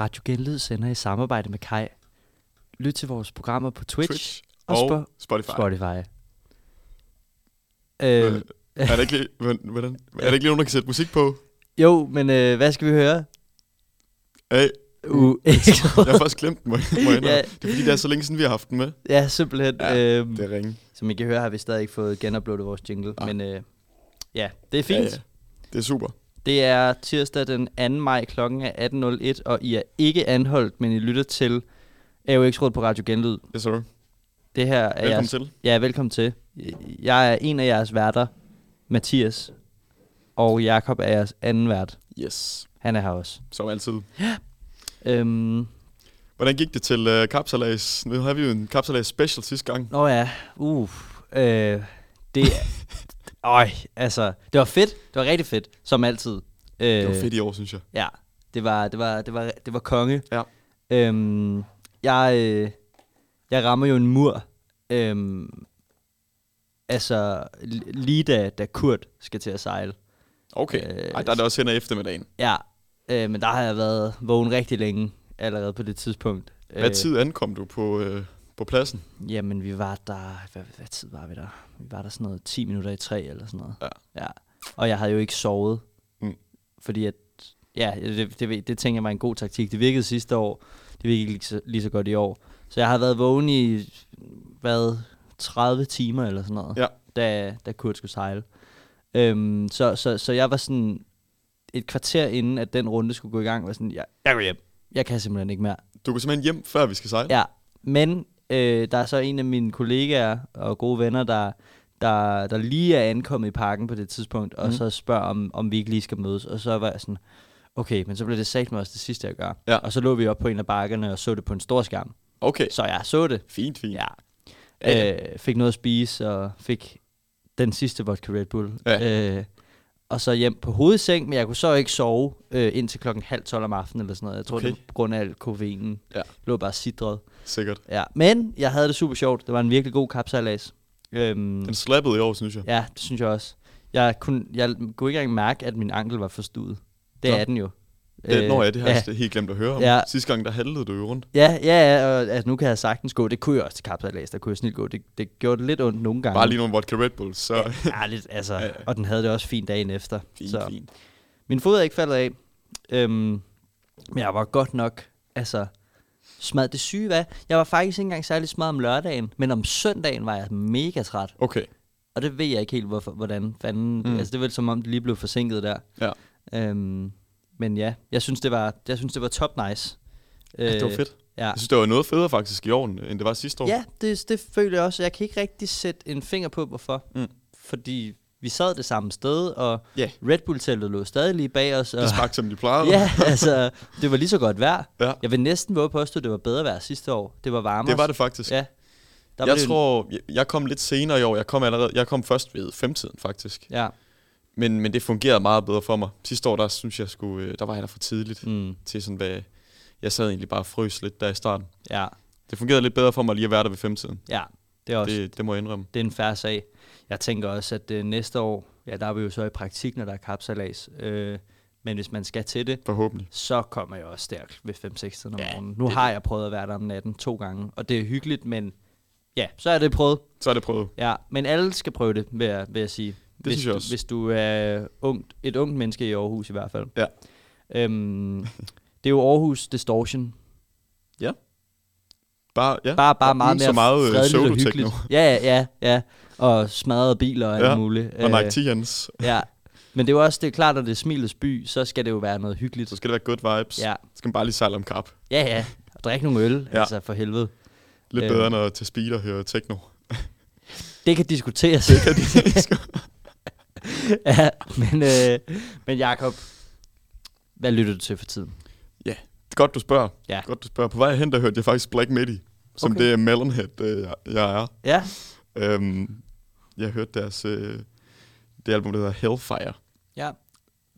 Radio Genlyd sender i samarbejde med Kai. Lyt til vores programmer på Twitch, Twitch og og, Spo- Spotify. Spotify. Øh, Øh, er, der ikke lige, hvordan, er der ikke lige nogen, der kan sætte musik på? jo, men øh, hvad skal vi høre? Hey, Uh, jeg har faktisk glemt den, må, jeg-. Ja. Det er fordi, det er så længe siden, vi har haft den med. ja, simpelthen. Ja, øhm, Det er ringe. Som I kan høre, har vi stadig ikke fået genuploadet vores jingle. Nej. Men øh, ja, det er fint. Ja, ja. Det er super. Det er tirsdag den 2. maj klokken er 18.01, og I er ikke anholdt, men I lytter til AUX Råd på Radio Genlyd. Yes, sir. Det her er Velkommen jeres, til. Ja, velkommen til. Jeg er en af jeres værter, Mathias, og Jakob er jeres anden vært. Yes. Han er her også. Som altid. Øhm, Hvordan gik det til uh, Kapsalas? Nu har vi jo en Kapsalas special sidste gang. Nå ja, uh, øh, det, øj, altså, det var fedt, det var rigtig fedt, som altid. Øh, Det var fedt i år, synes jeg. Ja, det var, det var, det var, det var konge. Ja. Øhm, jeg, øh, jeg rammer jo en mur, øhm, altså li- lige da, da Kurt skal til at sejle. Okay. Øh, Ej, der er det også hen ad eftermiddagen. Ja, øh, men der har jeg været vågen rigtig længe allerede på det tidspunkt. Hvad tid ankom du på, øh, på pladsen? Jamen, vi var der... Hvad, hvad tid var vi der? Vi var der sådan noget 10 minutter i tre eller sådan noget. Ja. ja. Og jeg havde jo ikke sovet. Mm. Fordi at... Ja, det, det, det, tænker jeg var en god taktik. Det virkede sidste år. Det virkede ikke lige så, lige så godt i år. Så jeg har været vågen i... Hvad? 30 timer eller sådan noget. Ja. Da, da Kurt skulle sejle. Øhm, så, så, så jeg var sådan... Et kvarter inden, at den runde skulle gå i gang, var sådan... Jeg, jeg går hjem. Jeg kan simpelthen ikke mere. Du går simpelthen hjem, før vi skal sejle? Ja, men øh, der er så en af mine kollegaer og gode venner, der, der, der lige er ankommet i parken på det tidspunkt, og Mhm. så spørger, om, om vi ikke lige skal mødes. Og så var jeg sådan, okay, men så blev det sagt med også det sidste, jeg gør. Ja. Og så lå vi op på en af bakkerne og så det på en stor skærm. Okay. Så jeg så det. Fint, fint. Ja. Ja, ja. Øh, fik noget at spise, og fik den sidste vodka Red Bull. Ja. Øh, og så hjem på hovedseng, men jeg kunne så ikke sove øh, indtil klokken halv tolv om aftenen eller sådan noget. Jeg tror, Okay. det var på grund af al koffeinen. Ja. lå bare sidret. Sikkert. Ja, men jeg havde det super sjovt. Det var en virkelig god kapsalas. Øhm, Den slappede i år, synes jeg. ja, det synes jeg også. Jeg kunne, jeg kunne ikke engang mærke, at min ankel var forstuet. Det Nå. er den jo. Det, Nå ja, det har ja, jeg helt glemt at høre om. Ja. Sidste gang, der handlede du jo rundt. ja, ja, ja, og altså, nu kan jeg sagtens gå. Det kunne jeg også til kapsalas. Der kunne jeg snilt gå. Det, det gjorde det lidt ondt nogle gange. Bare lige nogle vodka Red Bull, så Ja, lidt, altså. Ja, ja. Og den havde det også fint dagen efter. fint, så. fint. Min fod er ikke faldet af. Øhm, men jeg var godt nok, altså, smad det syge, hvad? Jeg var faktisk ikke engang særlig smad om lørdagen, men om søndagen var jeg mega træt. Okay. Og det ved jeg ikke helt, hvorfor, hvordan fanden... Mm. Altså, det vel som om, det lige blev forsinket der. Ja. Øhm, men ja, jeg synes, det var, jeg synes, det var top nice. Ja, det var fedt. Ja, Jeg synes, det var noget federe faktisk i år, end det var sidste år. ja det, det føler jeg også. Jeg kan ikke rigtig sætte en finger på, hvorfor. Mm. Fordi vi sad det samme sted, og Ja. Red Bull-teltet lå stadig lige bag os. Og, Det smagte, som de plejede. ja, altså, det var lige så godt vejr. Ja. Jeg vil næsten våge på at det var bedre vejr sidste år. Det var varmere. Det var det faktisk. Ja. Der jeg tror, jeg, jeg kom lidt senere i år. Jeg kom allerede, jeg kom først ved femtiden faktisk. Ja. Men, men det fungerede meget bedre for mig. Sidste år, der synes jeg skulle, øh, der var jeg der for tidligt Mm, til sådan, hvad, jeg sad egentlig bare og frøs lidt der i starten. ja. Det fungerede lidt bedre for mig lige at være der ved femtiden. Ja, det er også Det, det må jeg indrømme. det er en færre sag. Jeg tænker også, at øh, næste år, ja, der er vi jo så i praktik, når der er kapsalas. Øh, men hvis man skal til det, Forhåbentlig. så kommer jeg også der ved 5-6 om Ja, morgenen. Nu det- har jeg prøvet at være der om natten to gange, og det er hyggeligt, men ja, så er det prøvet. Så er det prøvet. Ja, men alle skal prøve det, vil jeg, vil jeg sige. Hvis, synes jeg du- også. Hvis du er ungt, et ungt menneske i Aarhus i hvert fald. Ja. Øhm, det er jo Aarhus Distortion. Bare, ja. Bare, bare Og meget mere så meget, øh, fredeligt og hyggeligt. Ja, ja, ja, ja. Og smadrede biler og alt Ja, muligt. Og Nike Tians. Ja, men det er jo også det er klart, når det er smilets by, så skal det jo være noget hyggeligt. Så skal det være good vibes. Ja, Så skal man bare lige sejle om kap. ja, ja. Og drikke nogle øl, Ja. ja. altså for helvede. Lidt Øhm. bedre, når til speed og hører techno. Det kan diskuteres. Det kan de ja, men, øh, men Jacob, hvad lytter du til for tiden? Godt, du spørger. Ja. Godt, du spørger. På vej hen, der hørte jeg faktisk Black Midi, som Okay. det er Melonhead, øh, jeg- jeg er. Ja, Øhm, jeg hørte deres, øh, det album, der hedder Hellfire. ja,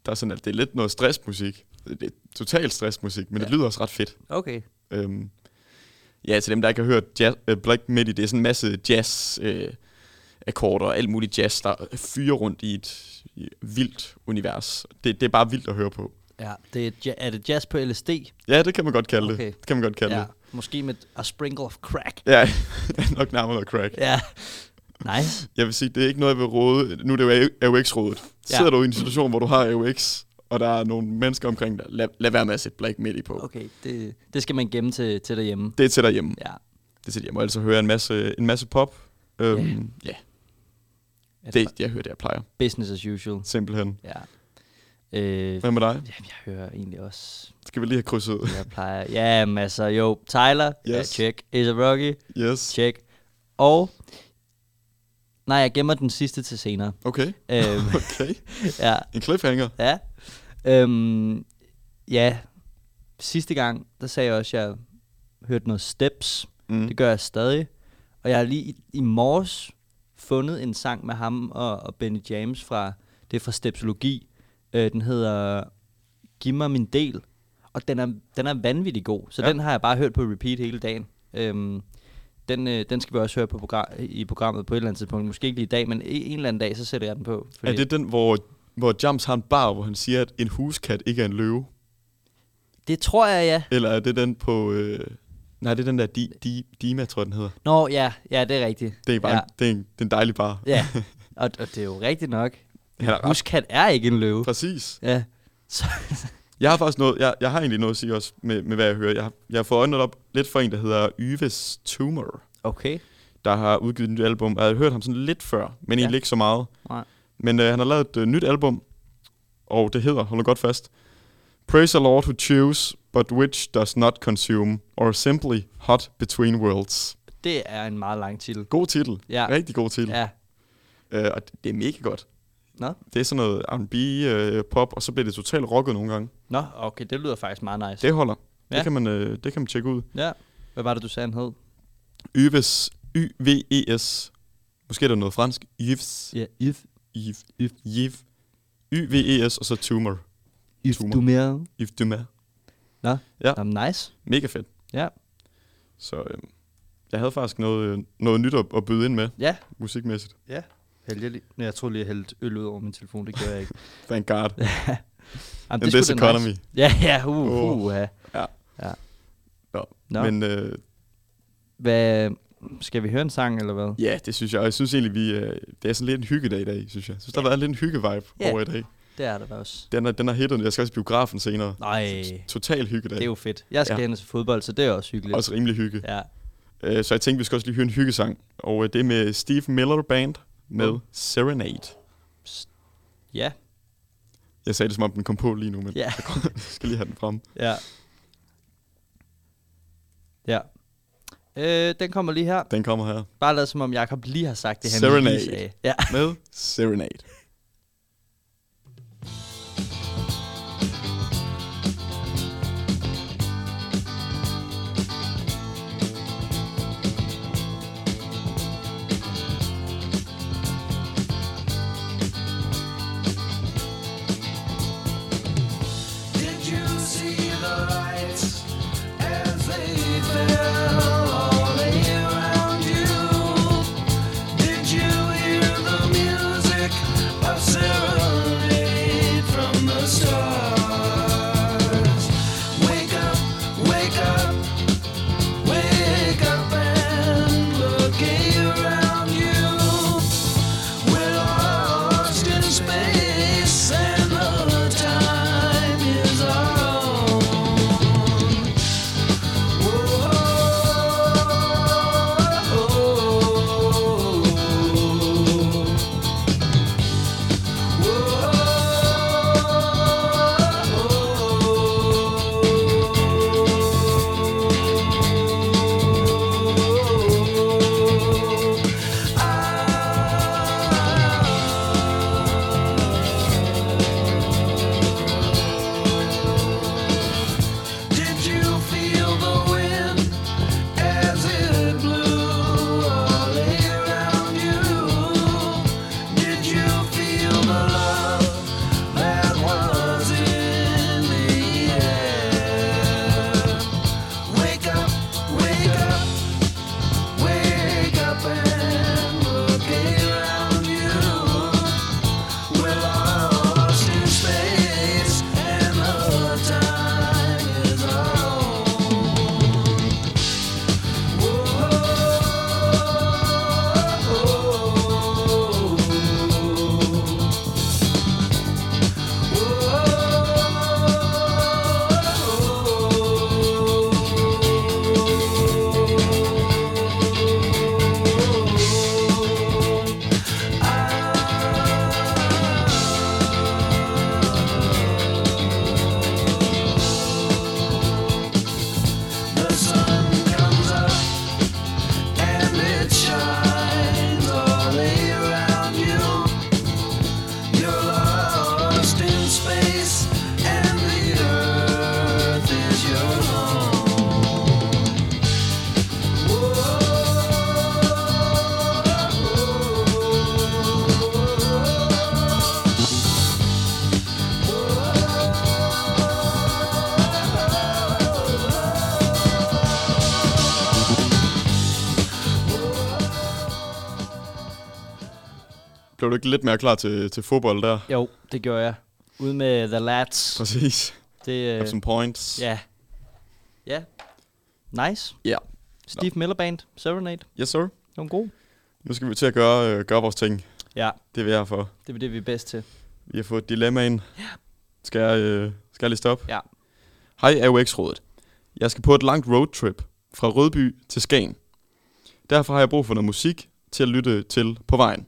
Der er sådan, at det er lidt noget stressmusik. Det er totalt stressmusik, men ja. det Ja. lyder også ret fedt. okay. Øhm, ja, til dem, der ikke har hørt jazz, øh, Black Midi, det er sådan en masse jazz øh, akkorder og alt muligt jazz, der fyrer rundt i et i vildt univers. Det, det er bare vildt at høre på. Ja, det er, er det jazz på LSD? Ja, det kan man godt kalde Okay. det. Det kan man godt kalde Ja, det. måske med a sprinkle of crack. Ja, nok nærmere noget crack. Ja, nice. Jeg vil sige, det er ikke noget, jeg vil råde. Nu er det jo AUX-rådet. Ja. Sidder du i en situation, hvor du har AUX, og der er nogle mennesker omkring dig, lad, lad være med at sætte Black Midi på. Okay. Det, det skal man gemme til, til derhjemme. Det er til derhjemme. Ja. Det er til derhjemme. Og ellers så hører jeg en masse, en masse pop. Øhm, ja, Er det, jeg hører det, jeg plejer. Business as usual. Simpelthen. Ja. Øh, Hvad med dig? jamen, jeg hører egentlig også, Skal vi lige have krydset ud? jeg plejer. Ja, men altså, jo, Tyler, yes. ja, check. Is a Rocky, Yes. check. Og, nej, jeg gemmer den sidste til senere. Okay. øhm, Okay. ja, En cliffhanger. ja. Øhm, ja, sidste gang, der sagde jeg også, at jeg hørte noget Steps. Mm. Det gør jeg stadig. Og jeg har lige i, i morges fundet en sang med ham og, og Benny James fra, det er fra Stepsologi. Øh, den hedder Giv mig min del. Og den er, den er vanvittig god, så Ja. den har jeg bare hørt på repeat hele dagen. Øhm, den, øh, den skal vi også høre på program, i programmet på et eller andet tidspunkt. Måske ikke lige i dag, men en, eller anden dag, så sætter jeg den på. Er det den, hvor, hvor Jams har en bar, hvor han siger, at en huskat ikke er en løve? det tror jeg, ja. Eller er det den på... Øh... Nej, det er den der Di, Di, Dima, tror jeg, den hedder. Nå, ja, ja, det er rigtigt. Det er bare ja. en, det er en, det er en dejlig bar. Ja, og, og det er jo rigtigt nok. Han er Huskat er ikke en løve. Præcis. Ja. Så, Jeg har faktisk noget, jeg, jeg har egentlig noget at sige også med, med hvad jeg hører. Jeg har, jeg har fået øjnene op lidt for en, der hedder Yves Tumor, okay. der har udgivet et nyt album. Jeg har hørt ham sådan lidt før, men Ja. ja. egentlig ikke så meget. Nej. Men øh, han har lavet et øh, nyt album, og det hedder, hold nu godt fast, Praise the Lord who choose, but which does not consume, or simply hot between worlds. Det er en meget lang titel. God titel. Ja. Rigtig god titel. Ja. Øh, og det- er mega godt. Nå, Det er sådan noget R&B, øh, pop, og så bliver det totalt rocket nogle gange. Nå okay, det lyder faktisk meget nice. Det holder. Ja. Det, kan man, øh, det kan man tjekke ud. Ja. Hvad var det, du sagde, han hed? Yves, Y-V-E-S. Måske er der noget fransk. Yves. Ja, if, Yves. Yves. Y-V-E-S, og så Tumor. if Tumor. Yves Dumas. Nå, Ja. Nå, nice. Mega fedt. Ja. Så øh, jeg havde faktisk noget, øh, noget nyt at, at byde ind med, Ja. musikmæssigt. Ja. Hældte jeg jeg tror lige, jeg hældte øl ud over min telefon. Det gjorde jeg ikke. Thank God. Jamen, In det this economy. Nice. Ja, ja, uh, Åh. uh, ja. Ja. ja. Nå. Nå. Men øh, Hvad, skal vi høre en sang, eller hvad? ja, det synes jeg. Og jeg synes egentlig, vi, øh, det er sådan lidt en hyggedag i dag, synes jeg. Jeg synes, der har været lidt en hygge-vibe over i dag. Det er det da også. Den er, den er hittet. Jeg skal også i biografen senere. Nej, Total hyggedag. det er jo fedt. Jeg skal Ja. hen til fodbold, så det er også hyggeligt. Også rimelig hygge. Ja. Øh, så jeg tænkte, vi skal også lige høre en hyggesang. Og øh, det er med Steve Miller Band med Mm. Serenade. Ja. Jeg sagde det, som om den kom på lige nu, men Ja. jeg skal lige have den frem. Ja. Ja. Øh, den kommer lige her. Den kommer her. Bare lad som om Jacob lige har sagt det, han Serenade. lige sagde. Ja. Med Serenade. Blev du ikke lidt mere klar til, til fodbold der? Jo, det gjorde jeg. Ude med The Lads. Præcis. Det, Have øh, some points. ja. Ja. Nice. Ja. Steve Miller Band, Serenade. Yes, sir. Det var god. Nu skal vi til at gøre, øh, gøre vores ting. Ja, Det er vi her for. det er det, vi er bedst til. Vi har fået dilemmaen. Ja. Skal jeg, øh, skal jeg liste op? Ja. Hej AUX-rådet. Jeg skal på et langt roadtrip fra Rødby til Skagen. Derfor har jeg brug for noget musik til at lytte til på vejen.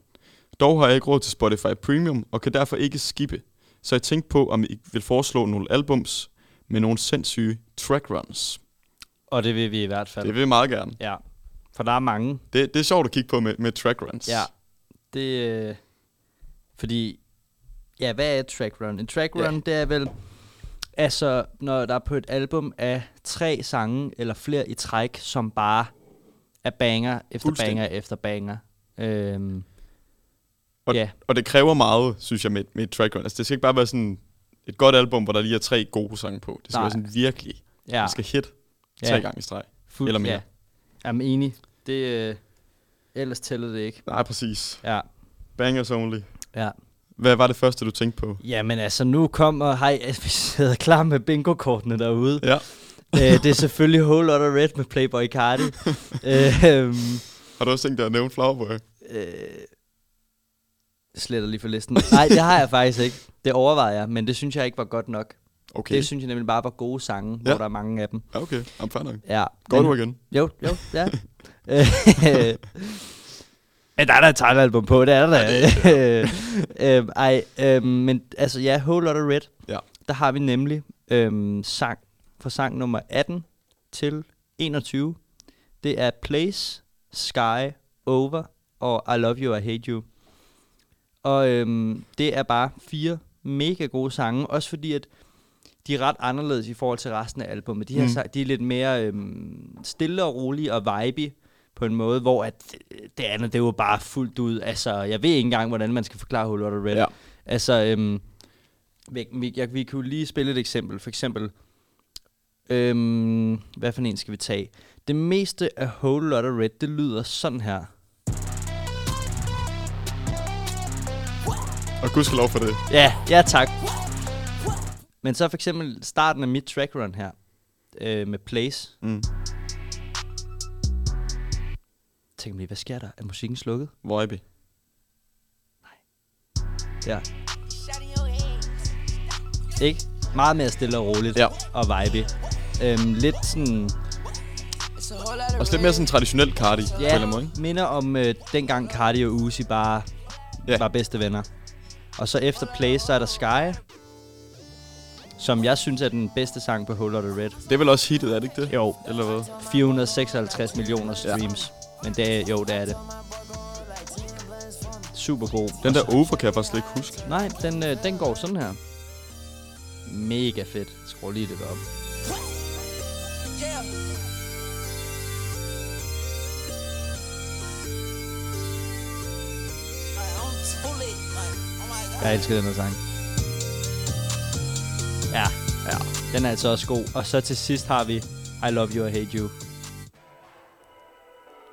Dog har jeg ikke råd til Spotify Premium og kan derfor ikke skippe. Så jeg tænkte på, om I vil foreslå nogle albums med nogle sindssyge track runs. Og det vil vi i hvert fald. Det vil jeg meget gerne. Ja. For der er mange. Det, det er sjovt at kigge på med, med track runs. Ja. Det øh, fordi ja, hvad er et track run? En track Ja. run, det er vel altså når der er på et album af tre sange eller flere i træk, som bare er banger efter banger efter banger. Øhm, Og, Ja. og det kræver meget, synes jeg, med, med et track run. Altså, det skal ikke bare være sådan et godt album, hvor der lige er tre gode sange på. Det skal Nej. være sådan virkelig. ja, Det skal hit Ja. tre gange i streg. fuld, eller mere. Ja. Jamen enig. Det, øh, ellers tæller det ikke. Nej, præcis. Ja. Bangers only. Ja. Hvad var det første, du tænkte på? Jamen altså, nu kommer... Hej, vi sidder klar med bingo-kortene derude. Ja. øh, det er selvfølgelig Whole Lotta Red med Playboy Cardi. øhm, Har du også tænkt dig at nævne Flowerboy? øh, sletter lige for listen. Nej, det har jeg faktisk ikke. Det overvejer jeg, men det synes jeg ikke var godt nok. Okay. Det synes jeg nemlig bare var gode sange, ja. Ja. hvor der er mange af dem. Ja, okay. I'm fair nok. Ja. Går du igen? Jo, jo, ja. Men der er da et tegnealbum på, det er der da. øhm, ej, øhm, men altså ja, Whole Lotta Red. Ja. Der har vi nemlig øhm, sang fra sang nummer 18 til 21. Det er Place, Sky, Over og I Love You, I Hate You. Og øhm, det er bare fire mega gode sange, også fordi at de er ret anderledes i forhold til resten af albumet. De her Mm. mm. de er lidt mere øhm, stille og rolige og vibey på en måde, hvor at øh, det andet, det er jo bare fuldt ud. Altså, jeg ved ikke engang, hvordan man skal forklare Whole Lotta Red. Ja. Altså, øhm, vi, vi, jeg, vi kunne lige spille et eksempel. For eksempel, øhm, hvad for en skal vi tage? Det meste af Whole Lotta Red, det lyder sådan her. Og gudskelov for det. Ja, ja tak. Men så for eksempel starten af mit track run her, øh, med Place. Mm. Tænk lige, hvad sker der? Er musikken slukket? Vibe. Ja. Ikke? Meget mere stille og roligt. Ja. Og vibe. Øhm, lidt sådan... Også lidt mere sådan traditionel Cardi. på en eller anden måde, ikke? minder om øh, dengang Cardi og Uzi bare Ja. ja. var bedste venner. Og så efter Place, så er der Sky. Som jeg synes er den bedste sang på Whole Lotta Red. Det er vel også hittet, er det ikke det? Jo, Eller hvad? 456 millioner streams. Ja. Men det er, jo, det er det. Super god. Den der over kan jeg faktisk ikke huske. Nej, den, øh, den går sådan her. Mega fedt. Skru lige det op. Jeg elsker den her sang. Ja, ja. Den er altså også god. Og så til sidst har vi I Love You, I Hate You.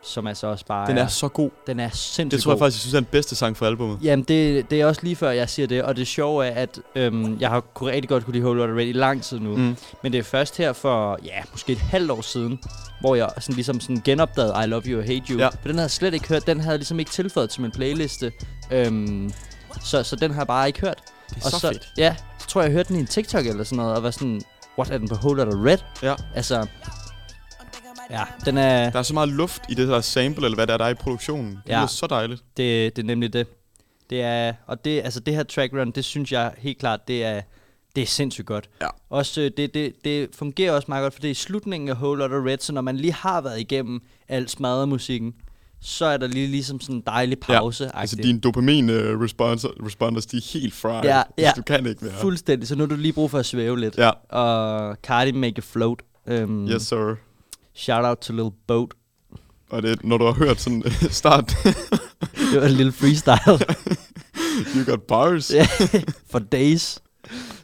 Som altså også bare Den er så god. den er sindssygt Det tror jeg god. faktisk, jeg synes er den bedste sang for albumet. Jamen, det, det er også lige før, jeg siger det. Og det sjove er, at øhm, jeg har kunne rigtig godt kunne lide Whole Lotta Red i lang tid nu. Mm. Mm. Men det er først her for, ja, måske et halvt år siden, hvor jeg sådan ligesom sådan genopdagede I Love You, I Hate You. Ja. For den havde jeg slet ikke hørt. Den havde jeg ligesom ikke tilføjet til min playliste. Øhm, så, så den har jeg bare ikke hørt. Det er og så, så, fedt. Ja, så tror jeg, jeg hørte den i en TikTok eller sådan noget, og var sådan, what er den på Whole Lotta Red? Ja. Altså, ja, den er, Der er så meget luft i det der sample, eller hvad der er, der er i produktionen. Det Ja. er så dejligt. det, det er nemlig det. Det er, og det, altså det her track run, det synes jeg helt klart, det er, det er sindssygt godt. Ja. Også, øh, det, det, det fungerer også meget godt, for det er i slutningen af Whole Lotta Red, så når man lige har været igennem al smadret musikken, så er der lige ligesom sådan en dejlig pause. Ja, altså dine dopamin-responders, de er helt fried. Ja, ja. Du kan ikke mere. Fuldstændig, så nu er du lige brug for at svæve lidt. Ja, Og Cardi Make It Float. Um, yes sir. Shout out to Lil Boat. Og det, når du har hørt sådan start, Det var en lille freestyle. you got bars. For days.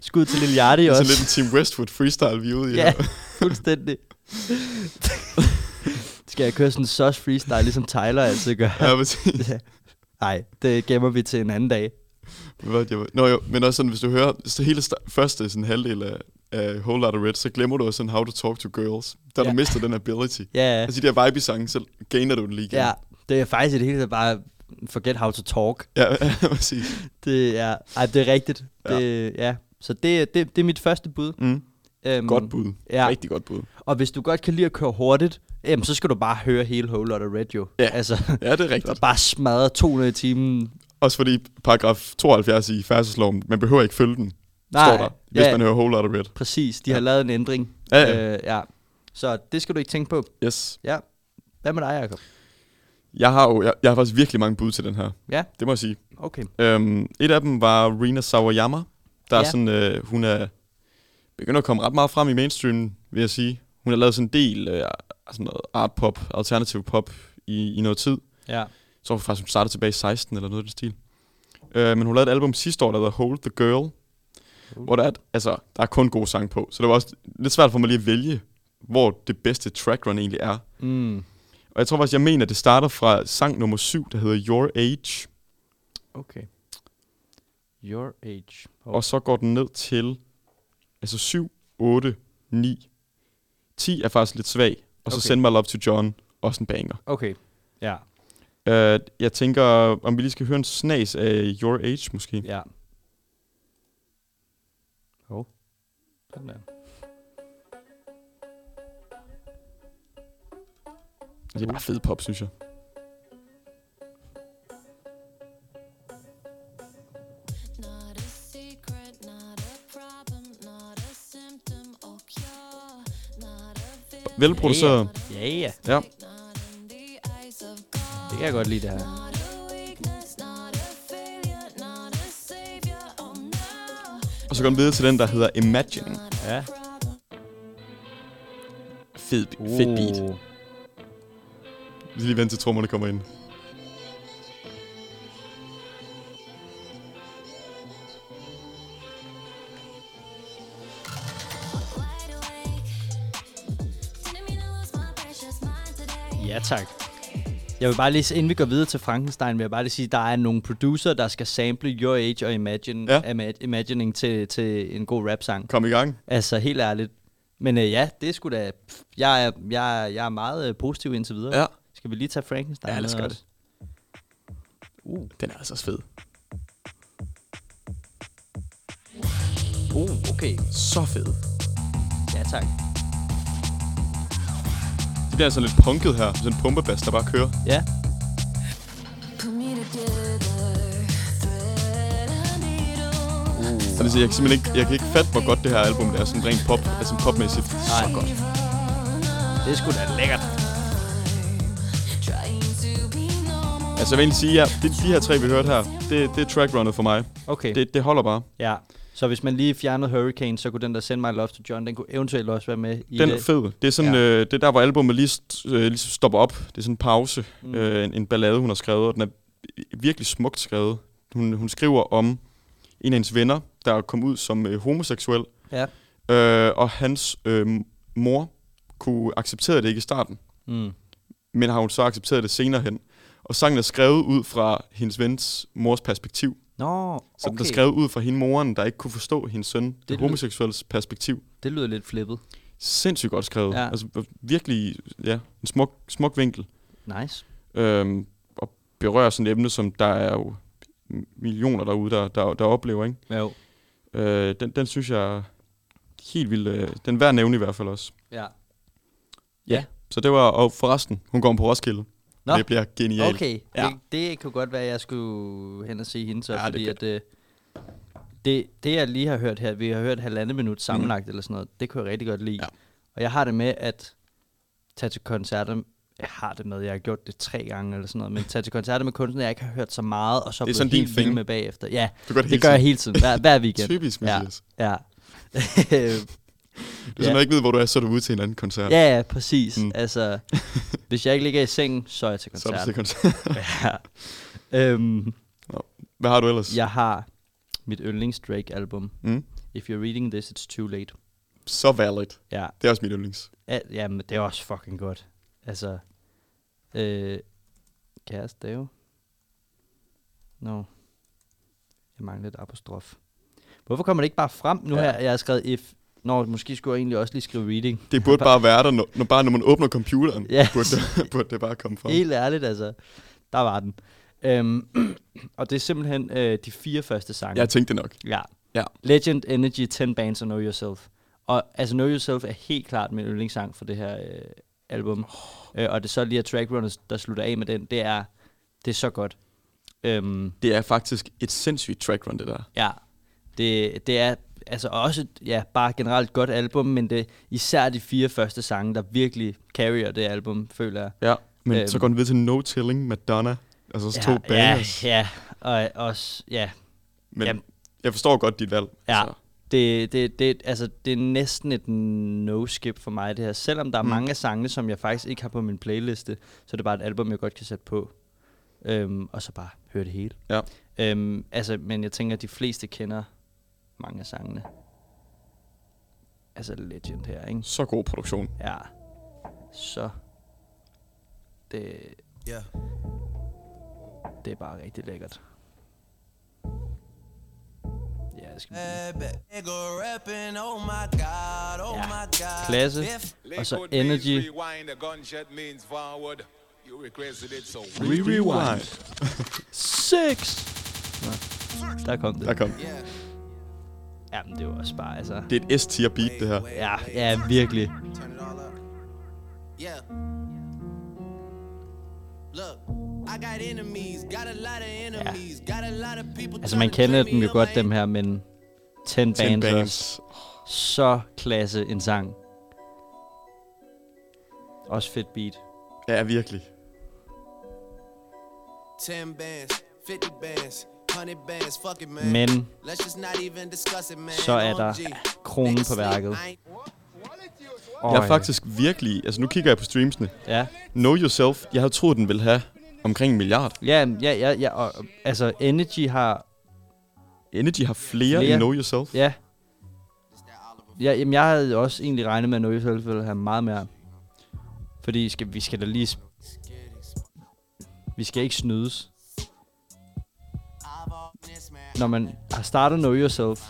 Skud til Lil Yachty Det er også. sådan lidt en Team Westwood freestyle, vi er ude i. Ja, fuldstændig. Skal jeg køre sådan en sauce freestyle, ligesom Tyler altid gør? ja præcis. Ja. Nej, det gemmer vi til en anden dag. Nå jo, men også sådan, hvis du hører så hele første sådan halvdel af, af Whole Lotta Red, så glemmer du også sådan How to Talk to Girls. Der ja. Ja. du mister den ability. Ja, Altså de der vibe-sange, så gainer du den lige igen. ja. Det er faktisk i det hele taget bare forget how to talk. Ja, præcis. Det er, ej, det er rigtigt. Ja. Det, ja. Så det, det, det er mit første bud. Mm. Øhm, Godt bud. Ja. Rigtig godt bud. Og hvis du godt kan lide at køre hurtigt, jamen, så skal du bare høre hele Whole Lotta Red jo. Ja. Altså, Ja, det er rigtigt. bare smadret 200 i timen. Også fordi paragraf 72 i færdselsloven, man behøver ikke følge den, Nej, står der, hvis ja. man hører Whole Lotta Red. Præcis, de Ja. har lavet en ændring. Ja, ja. Øh, ja. Så det skal du ikke tænke på. Yes. Ja. Hvad med dig, Jacob? Jeg har jo, jeg, jeg har faktisk virkelig mange bud til den her. Ja. Det må jeg sige. Okay. Um, et af dem var Rina Sawayama. Der er Ja. sådan, øh, hun er begynder at komme ret meget frem i mainstream, vil jeg sige. Hun har lavet sådan en del øh, sådan noget art pop, alternativ pop i, i noget tid. Ja. Så var faktisk hun startede tilbage i 16 eller noget af den stil. Uh, men hun lavede et album sidste år, der hedder Hold the Girl. Hold. Hvor der er, altså, der er kun gode sange på. Så det var også lidt svært for mig lige at vælge, hvor det bedste trackrun egentlig er. Mm. Og jeg tror faktisk, jeg mener, at det starter fra sang nummer 7, der hedder Your Age. Okay. Your age. Oh. Og så går den ned til altså 7, 8, 9. 10 er faktisk lidt svag. Og så Okay. Send My Love to John, også en banger. Okay. Ja. Uh, jeg tænker, om vi lige skal høre en snas af Your Age måske. Ja. Hov. Sådan der. Det er bare fed pop, synes jeg. Velproduceret. Ja, ja. Ja. of God. Det kan jeg godt lide, det her. Og så går den videre til den, der hedder Imagining. Ja. Fed, fed beat. Uh. Vi lige vente til trommerne kommer ind. Tak. Jeg vil bare lige, inden vi går videre til Frankenstein, vil jeg bare lige sige, at der er nogle producer, der skal sample Your Age og Imagine, Ja. ja. Imagining til, til en god rap-sang. Kom i gang. Altså, helt ærligt. Men øh, ja, det er sgu da... Jeg er, jeg, er- jeg er meget øh, positiv indtil videre. Ja. Skal vi lige tage Frankenstein Ja, lad os gøre også? Uh, Den er altså fed. uh, okay. Så fed. Ja, tak. Det bliver altså lidt punket her. Sådan en pumpebass, der bare kører. Ja. Put me together, thread a needle. Så det, siger, jeg kan simpelthen ikke, jeg kan ikke fatte, hvor godt det her album er. Sådan rent pop, altså popmæssigt. Nej. Så godt. Det er sgu da lækkert. Altså jeg vil sige, ja, det, de her tre, vi hørte her, det, det er trackrunnet for mig. Okay. Det, det holder bare. Ja. Så hvis man lige fjernede Hurricane, så kunne den der Send My Love to John, den kunne eventuelt også være med i Den det. er fed. Det er sådan, Ja. øh, det er der, hvor albumet lige, st- øh, lige stopper op. Det er sådan en pause. Mm. Øh, en, en ballade, hun har skrevet, og den er virkelig smukt skrevet. Hun, hun skriver om en af hendes venner, der kom ud som øh, homoseksuel, Ja. øh, og hans øh, mor kunne acceptere det ikke i starten, Mm. men har hun så accepteret det senere hen. Og sangen er skrevet ud fra hendes vens mors perspektiv. Nå, Så den er okay. skrevet ud fra hende moren, der ikke kunne forstå hendes søn, det, det perspektiv. Det lyder lidt flippet. Sindssygt godt skrevet. Ja. Ja. Altså virkelig, ja, en smuk, smuk vinkel. Nice. Øhm, og berører sådan et emne, som der er jo millioner derude, der, der, der oplever, ikke? Jo. Øh, den, den synes jeg helt vildt, øh, den værd nævne i hvert fald også. Ja. Så det var, og forresten, hun går på Roskilde. Nå. Det bliver genialt. Okay, Ja. det, det kunne godt være, at jeg skulle hen og se hende så, Ja, ja, det fordi er at øh, det, det, jeg lige har hørt her, vi har hørt halvandet minut sammenlagt mm. eller sådan noget, det kunne jeg rigtig godt lide. Ja. Og jeg har det med at tage til koncerter, jeg har det med, jeg har gjort det tre gange eller sådan noget, men tage til koncerter med kunstnere, jeg ikke har hørt så meget, og så Det er sådan din helt thing. med bagefter. Ja, Du gør det, det gør jeg hele tiden, hver, hver weekend. Typisk, Ja. Mathias. Ja. Du ja. ikke ved, hvor du er, så er du ude til en anden koncert. ja, ja, præcis. Mm. Altså, hvis jeg ikke ligger i sengen, så er jeg til Så er du koncert. til koncert. ja. øhm, Hvad har du ellers? Jeg har mit yndlings Drake-album. Mm? If you're reading this, it's too late. Så valid. Ja, Det er også mit yndlings. ja jamen, det er også fucking godt. Altså, øh, kan jeg stave? Nå. Jeg mangler et apostrof. Hvorfor kommer det ikke bare frem nu Ja. her? Jeg har skrevet if. Nå, måske skulle jeg egentlig også lige skrive reading. Det burde bare være der, når, når, bare når man åbner computeren, Ja. burde, det, burde det bare komme frem. Helt ærligt, altså. Der var den. Øhm, og det er simpelthen øh, de fire første sange. Jeg tænkte nok. Ja. Ja. Legend, Energy, 10 Bands og Know Yourself. Og altså Know Yourself er helt klart min yndlingssang for det her øh, album. Oh. Øh, og det er så lige at Track Runners, der slutter af med den, det er, det er så godt. Øhm, Det er faktisk et sindssygt track run, det der. ja, det, det er altså også ja, bare generelt godt album, men det er især de fire første sange, der virkelig carrier det album, føler jeg. Ja. Men Øhm. så går den ved til No Tilling, Madonna. Altså så to ja, bangers. ja, ja, og også, ja, Men Jamen. jeg forstår godt dit valg. Ja. Altså, det, det, det, altså, det er næsten et no-skip for mig, det her. Selvom der er mm. mange af sangene, som jeg faktisk ikke har på min playliste, så er det bare et album, jeg godt kan sætte på. Øhm, og så bare høre det hele. Ja. Øhm, altså, men jeg tænker, at de fleste kender mange af sangene. Altså Legend her, ikke? så god produktion. Ja. Så. Det, Yeah. det er bare rigtig lækkert. Ja, jeg skal oh oh Ja. Klasse. Og så Energy. Rewind, so Re-rewind. Six! Nå, der kom det. Der kom. Yeah. Jamen, det var også bare, altså... Det er et S-tier beat, det her. Ja, ja, virkelig. Yeah. Look, I got enemies, got a lot of enemies, got a lot of people Altså, man kender dem jo godt, dem her, men 10 bands, 10 bands. bands. Så klasse en sang. Også fedt beat. Ja, virkelig. 10 bands, 50 bands, 100 bands, fuck it, man. Men så er der kronen på værket. Jeg er faktisk virkelig... Altså, nu kigger jeg på streamsene. Ja, Know Yourself, jeg havde troet, den ville have omkring en milliard. ja, ja, ja, ja og, altså Energy har... Energy har flere, Flere. end Know Yourself. Ja. ja jamen, jeg havde også egentlig regnet med, at Know Yourself ville have meget mere. Fordi skal, vi skal da lige... Vi skal ikke snydes. Når man har startet Know Yourself,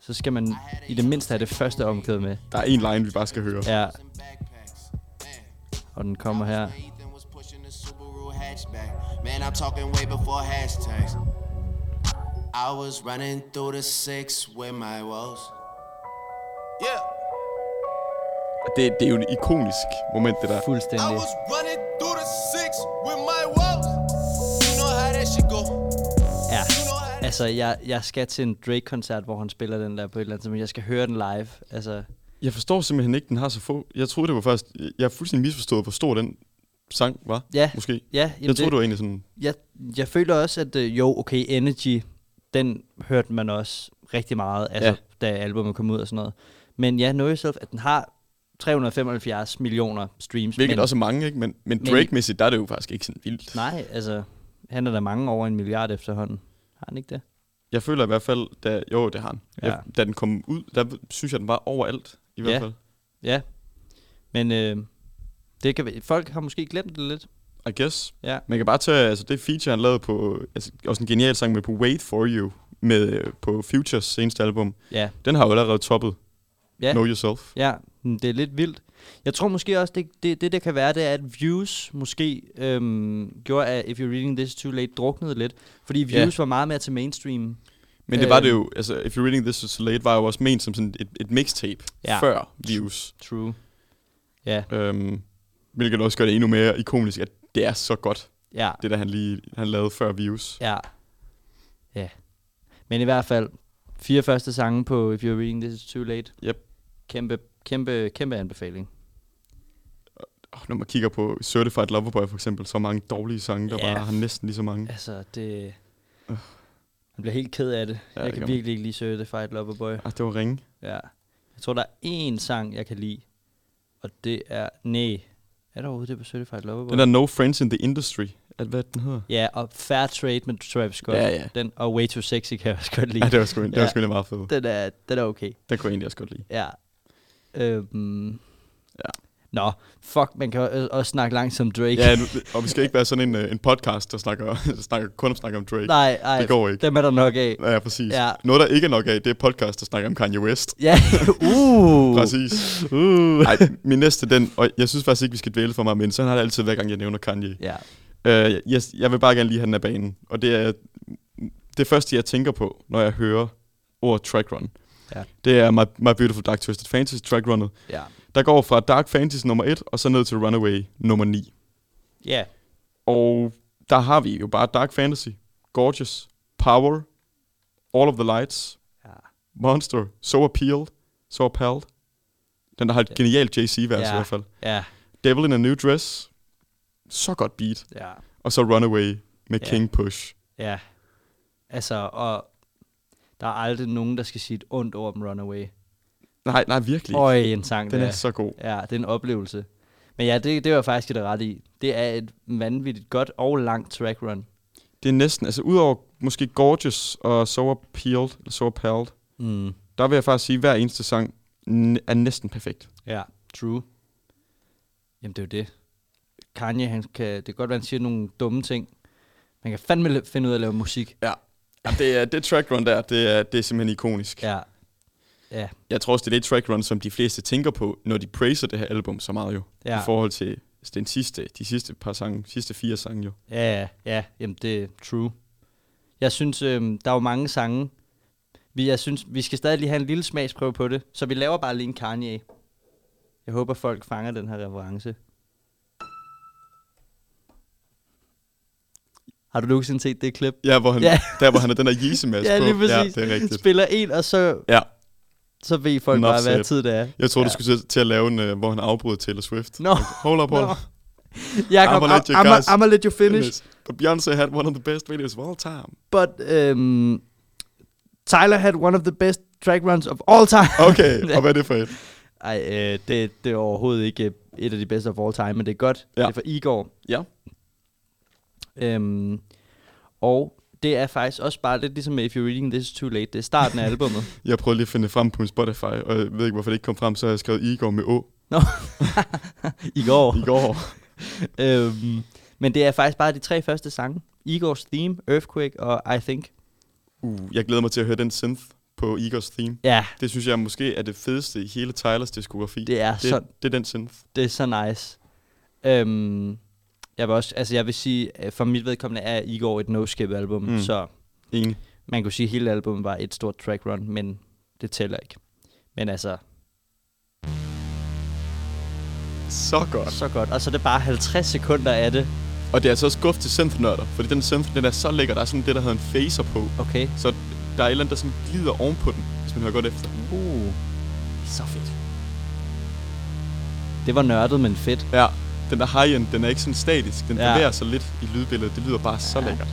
så skal man i det mindste have det første omkvæd med. Der er en line, vi bare skal høre. Ja. Og den kommer her. Man, I'm talking way before hashtags. I was running through the six with my woes. Yeah, Det, det er jo en ikonisk moment, det der. I Fuldstændig. was running through the six with my woes. Altså, jeg, jeg skal til en Drake-koncert, hvor han spiller den der på et eller andet tidspunkt. Jeg skal høre den live. Altså, Jeg forstår simpelthen ikke, den har så få. Jeg troede, det var først... Jeg har fuldstændig misforstået, hvor stor den sang var. ja, Måske. ja. Jeg troede, det var egentlig sådan... jeg, jeg føler også, at øh, jo, okay, Energy, den hørte man også rigtig meget, altså, Ja. da albumet kom ud og sådan noget. Men ja, Know Yourself, at den har 375 millioner streams. Hvilket men, også er mange, ikke? Men, men men- Drake-mæssigt, der er det jo faktisk ikke sådan vildt. Nej, altså, han er der mange over en milliard efterhånden. Har han ikke det? Jeg føler i hvert fald, da, jo, det har han. Ja. Jeg, da den kom ud, der synes jeg, den var overalt. I hvert Ja. fald. Ja. Men øh, det kan, folk har måske glemt det lidt. I guess. Ja. Man kan bare tage, altså det feature, han lavede på, altså også en genial sang med på Wait For You, med, øh, på Futures seneste album. Ja. Den har jo allerede toppet Ja. Know Yourself. Ja, det er lidt vildt. Jeg tror måske også, det, det, det der kan være, det er, at views måske øhm, gjorde, at If You're Reading This Too Late druknede lidt. Fordi views var meget mere til mainstream. Men det var Øhm. det jo, altså If You're Reading This So Late var jo også ment som sådan et, et mixtape Ja. før Views. True. Ja, Øhm, hvilket også gør det endnu mere ikonisk, at det er så godt, ja, det der han lige han lavede før Views. ja. Ja. Men i hvert fald, fire første sange på If You're Reading This Too Late. Yep. Kæmpe, kæmpe, kæmpe anbefaling. Og når man kigger på Certified Loverboy for eksempel, så mange dårlige sange, der Ja. bare har næsten lige så mange. Altså, det... Man bliver helt ked af det. Ja, jeg det kan virkelig ikke lide Certified Loverboy. Ah, det var ringe. Ja. Jeg tror, der er én sang, jeg kan lide. Og det er... Nej. Er der overhovedet det på Certified Loverboy? Den der No Friends in the Industry, at hvad den hedder? Ja, og Fair Trade med Travis Scott. Ja, ja. Den, og Way Too Sexy kan jeg også godt lide. Ja, det var sgu, det var Ja. sgu meget fedt. Den er, den er okay. Den kunne jeg egentlig også godt lide. Ja. Øhm, Ja. Nå, fuck, man kan jo også snakke langsomt om Drake. Ja, nu, og vi skal ikke være sådan en, øh, en podcast, der snakker, der snakker kun snakker om Drake. nej, nej, det går ikke. dem er der nok af. Ja, præcis. Ja. Noget, der ikke er nok af, det er podcast, der snakker om Kanye West. Ja, uh. Præcis. Uh. Ej, min næste, den, og jeg synes faktisk ikke, vi skal dvæle for mig, men sådan har det altid hver gang, jeg nævner Kanye. Ja, Uh, yes, jeg vil bare gerne lige have den af banen, og det er det første, jeg tænker på, når jeg hører ordet track run. Ja. Det er My, My Beautiful Dark Twisted Fantasy track runnet, ja. der går fra Dark Fantasy nummer 1, og så ned til Runaway nummer 9. Ja, Og der har vi jo bare Dark Fantasy, Gorgeous, Power, All of the Lights, ja. Monster, So Appealed, So Appalled. Den, der har et Ja. genialt JC-vers Ja. i hvert fald. ja, Devil in a New Dress, så godt beat. ja. Og så Runaway med Ja. King Push. Ja. Altså, og der er aldrig nogen, der skal sige et ondt ord om Runaway. Nej, nej, virkelig. Øj, en sang Den der. er så god. Ja, det er en oplevelse. Men ja, det, det var faktisk det ret i. Det er et vanvittigt godt og langt track run. Det er næsten, altså udover måske Gorgeous og So Appealed, eller So Appalled, Mm. der vil jeg faktisk sige, at hver eneste sang er næsten perfekt. Ja, true. Jamen, det er jo det. Kanye, han kan, det kan godt være, han siger nogle dumme ting. Man kan fandme finde ud af at lave musik. Ja. Ja det, er, det track run der, det er, det er simpelthen ikonisk. Ja. Ja, Jeg tror også, det er det track run, som de fleste tænker på, når de praiser det her album så meget jo. ja. I forhold til den sidste, de sidste par sange, sidste fire sange jo. Ja, ja, ja, jamen det er true. Jeg synes, øhm, der er jo mange sange. Vi, jeg synes, vi skal stadig lige have en lille smagsprøve på det, så vi laver bare lige en Kanye. Jeg håber, folk fanger den her reference. Har du nogensinde set det klip? Ja, hvor han, Ja. der hvor han er den der Yeezy mask Ja, på. lige præcis. Ja, det er rigtigt. Spiller en, og så, Ja, så ved folk Enough bare, hvad said. tid det er. jeg tror, ja. du skulle til, til at lave en, uh, hvor han afbryder Taylor Swift. Nå. Hold up, hold up. Jacob, I'ma let you I'm, I'm, guys I'm, let you finish. Finish. But Beyoncé had one of the best videos of all time. But um, Tyler had one of the best track runs of all time. Okay, og hvad er det for et? Ej, øh, det, det er overhovedet ikke et af de bedste of all time, men det er godt. Ja. Det er fra Igor. Ja. Øhm, og det er faktisk også bare lidt ligesom If You're Reading This Is Too Late. Det er starten af albummet. Jeg prøvede lige at finde frem på min Spotify, og jeg ved ikke, hvorfor det ikke kom frem, så har jeg skrevet Igor med Å Nå, i går. i går. øhm, men det er faktisk bare de tre første sange. Igors Theme, Earthquake og I Think. Uh, jeg glæder mig til at høre den synth på Igors theme. Ja, Det synes jeg måske er det fedeste i hele Tylers diskografi. det er, det, så, det er den synth. det er så nice. Øhm, jeg vil også, altså jeg vil sige, øh, for mit vedkommende er Igor et no-skip album, Mm. så Enig. man kunne sige, at hele albumet var et stort track run, men det tæller ikke. Men altså, Så godt. så godt. Og så er det bare 50 sekunder af det. Og det er altså også guf til synth-nørder, fordi den synth, den er så lækker. Der er sådan det, der hedder en phaser på. Okay. Så der er et eller andet, der sådan glider ovenpå den, hvis man hører godt efter. Uh, så fedt. Det var nørdet, men fedt. Ja, den der high-end, den er ikke sådan statisk. Den Ja. bevæger sig lidt i lydbilledet. Det lyder bare så Ja. lækkert.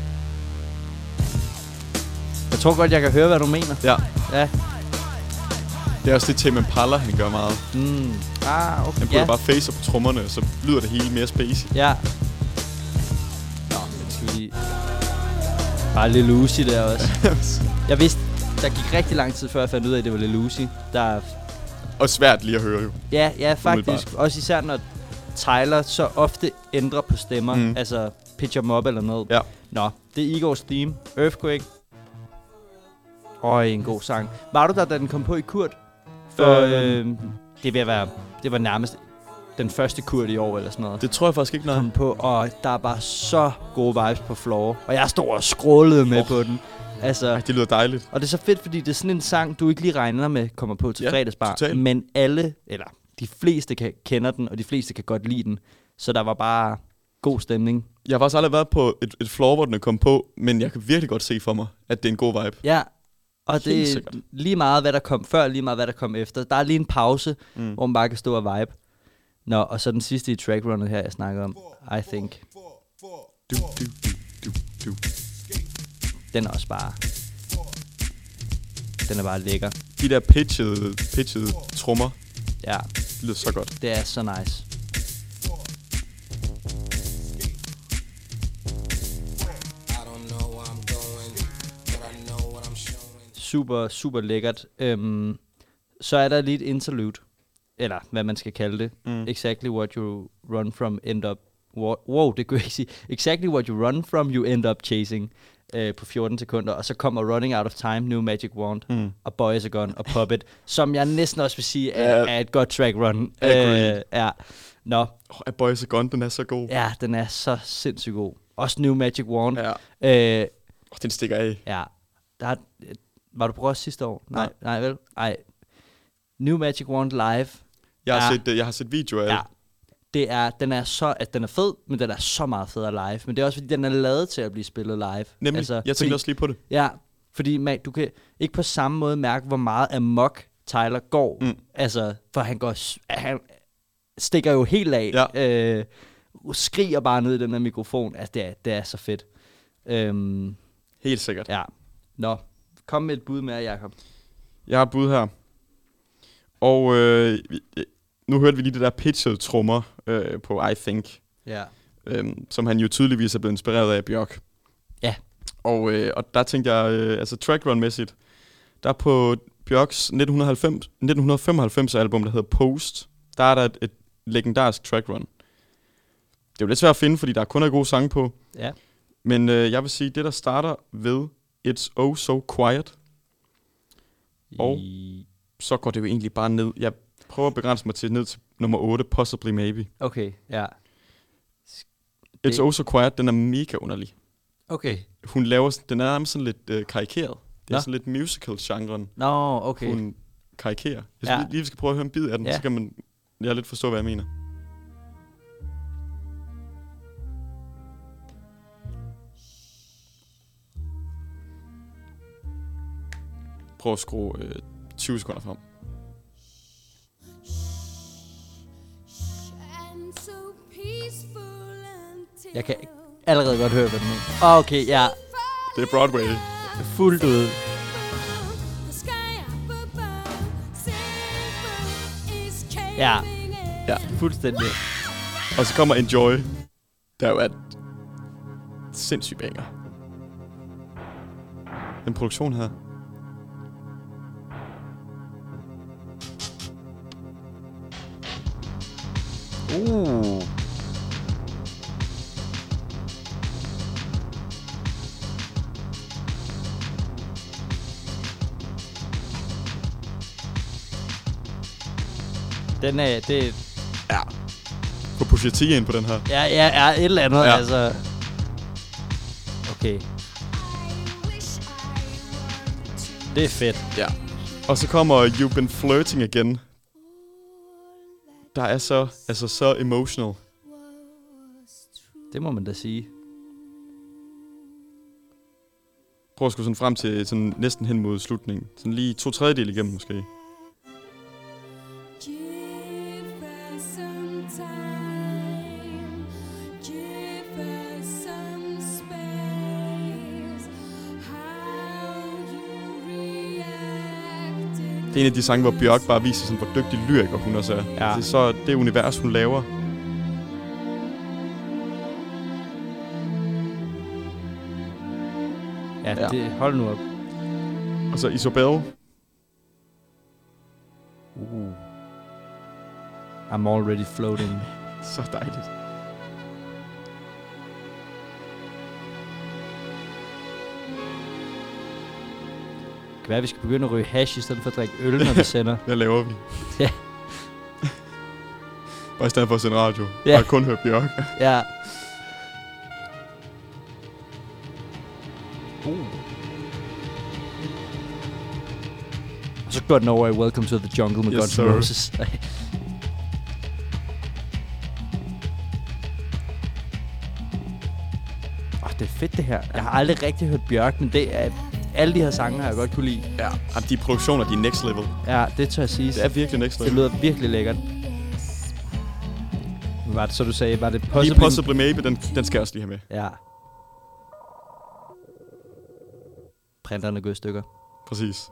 Jeg tror godt, jeg kan høre, hvad du mener. Ja, Ja. det er også det Tame Impala, han gør meget. Mm. Ah, okay. Han putter ja. bare phaser på trommerne, og så lyder det hele mere spacey. Ja. Nå, men skal vi lige... Bare lidt Lucy der også. Jeg vidste, der gik rigtig lang tid, før jeg fandt ud af, at det var lidt Lucy. Der og svært lige at høre jo. Ja, ja, faktisk. Umiddelbart. Også især når Tyler så ofte ændrer på stemmer. Mm. Altså pitcher dem op eller noget. Ja. Nå, det er Igors theme. Earthquake. Øj, en god sang. Var du der, da den kom på i Kurt? For, Øhm. øh, det vil være, det var nærmest den første Kurt i år eller sådan noget. Det tror jeg faktisk ikke, nej. kom på, og der er bare så gode vibes på floor. Og jeg stod og skrålede med Oh. på den. Altså, Ej, det lyder dejligt. og det er så fedt, fordi det er sådan en sang, du ikke lige regner med kommer på til Ja, fredagsbar. totalt. Men alle, eller de fleste kan, kender den, og de fleste kan godt lide den. Så der var bare god stemning. Jeg har faktisk aldrig været på et, et floor, hvor den er kommet på, men jeg kan virkelig godt se for mig, at det er en god vibe. Ja, og Helt det er lige meget, hvad der kom før, lige meget, hvad der kom efter. Der er lige en pause, Mm. hvor man bare kan stå og vibe. Nå, og så den sidste i trackrunnet her, jeg snakker om, I Think. Du, du, du, du, du. Den er også bare... Den er bare lækker. De der pitchede, pitchede trommer, Ja, det lyder så godt. det er så nice. I don't know where I'm going, but I know what I'm showing. Super, super lækkert. Øhm, så er der lige et interlude. eller hvad man skal kalde det. Mm. Exactly what you run from end up... Wow det kunne jeg ikke sige. Exactly what you run from, you end up chasing øh, på 14 sekunder. Og så kommer Running Out of Time, New Magic Wand, Mm. og Boys a Gun og Puppet, som jeg næsten også vil sige er, Ja. er et godt track run. Agreed. Øh, ja. Nå, Oh, A Boys a Gun, den er så god. ja, den er så sindssygt god. Også New Magic Wand. Ja. Øh, Oh, den stikker af. ja. Der er, var du på Roskilde sidste år? Nej, nej, vel? Nej. New Magic Wand live. Jeg har, Ja. set, øh, jeg har set videoer af Ja. Det. Er, den er så, at den er fed, men den er så meget federe live. Men det er også fordi, den er lavet til at blive spillet live. Nemlig, altså, jeg tænkte fordi, også lige på det. Ja, fordi man, du kan ikke på samme måde mærke, hvor meget amok Tyler går. Mm. Altså, for han går, han stikker jo helt af. Ja. Øh, skriger bare ned i den her mikrofon. Altså, det er, det er så fedt. Øhm, Helt sikkert. ja. Nå, kom med et bud med, Jacob. Jeg har et bud her. Og øh, nu hørte vi lige det der pitchede trommer øh, på I Think, Ja. øh, som han jo tydeligvis er blevet inspireret af Bjørk. Ja. Og, øh, og der tænkte jeg, øh, altså track run-mæssigt, der på Bjørks 1990, 1995 album, der hedder Post, der er der et, et legendarisk track run. Det er jo lidt svært at finde, fordi der kun er gode sange på. Ja. Men øh, jeg vil sige, det der starter ved It's Oh So Quiet, Og? I, så går det jo egentlig bare ned. Jeg prøver at begrænse mig til ned til nummer 8, Possibly Maybe. okay, ja. It's Det- Oh So Quiet, den er mega underlig. Okay. Hun laver, den er nærmest sådan lidt øh, karikeret. Det er Nå. sådan lidt musical-genren, Nå, okay. hun karikerer. Jeg Ja. lige vi skal prøve at høre en bid af den, ja. så kan man jeg lidt forstå, hvad jeg mener. Prøv at skrue øh, 20 sekunder frem. Jeg kan allerede godt høre, hvad du mener. Okay, ja. Det er Broadway. Fuldt ud. Ja. Ja. Fuldstændig. Og så kommer Enjoy, der jo er et sindssygt banger. Den produktion her. Den er, det, Ja. Få Pusha T ind på den her. ja, ja, ja, et eller andet, ja. Altså. Okay, det er fedt. Ja. Og så kommer You've Been Flirting Again. Der er så, altså så emotional. Det må man da sige. Prøv at skulle sådan frem til sådan næsten hen mod slutningen. Sådan lige to tredjedel igennem måske. Det er en af de sange, hvor Bjørk bare viser sådan, hvor dygtig lyriker hun også er. Ja. Det er så det univers, hun laver. Ja, ja. Det, hold nu op. Og så Isobel. Uh. I'm already floating. Så dejligt. Kan være, at vi skal begynde at ryge hash, i stedet for at drikke øl, når vi sender. Hvad laver vi? Ja. Bare i stedet for at sende radio. Ja. Bare kun høre Bjørk. Ja. Uh. Og så går den over i Welcome to the Jungle med Yes, Guns N'. Roses. Åh, det er fedt det her. Jeg har aldrig rigtig hørt Bjørk, men det er, alle de her sange har jeg godt kunne lide. ja. Jamen, de produktioner, de er next level. Ja, det tør jeg sige. Det er virkelig next det level. lyder virkelig lækkert. Var det så du sagde, var det Lige possibly? Possibly Maybe, den, den skal jeg også lige have med. Ja. Printerne går i stykker. Præcis.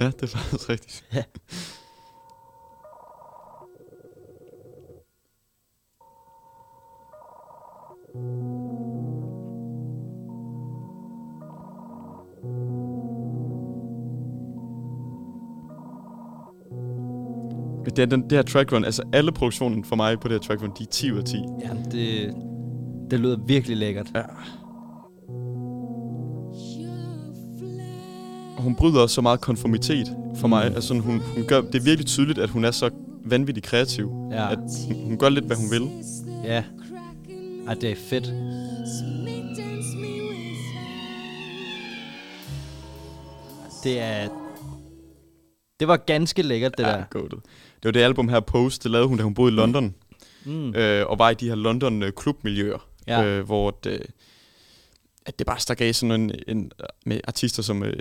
Ja, det er faktisk rigtigt. Ja. Det, er den, det her track run, altså alle produktionen for mig på det her track run, de er 10 ud af 10. Jamen, det, det lyder virkelig lækkert. Ja. Hun bryder også så meget konformitet for mig. Mm. Altså, hun, hun gør, det er virkelig tydeligt, at hun er så vanvittigt kreativ. Ja. At hun, hun gør lidt, hvad hun vil. Ja. Ej, det er fedt. Det er... Det var ganske lækkert, det ja, der. goated. Det var det album her, Post, det lavede hun, da hun boede i London. Mm. øh, og var i de her London øh, klubmiljøer, Ja. øh, hvor det, at det bare stak af sådan en, en, med artister som øh,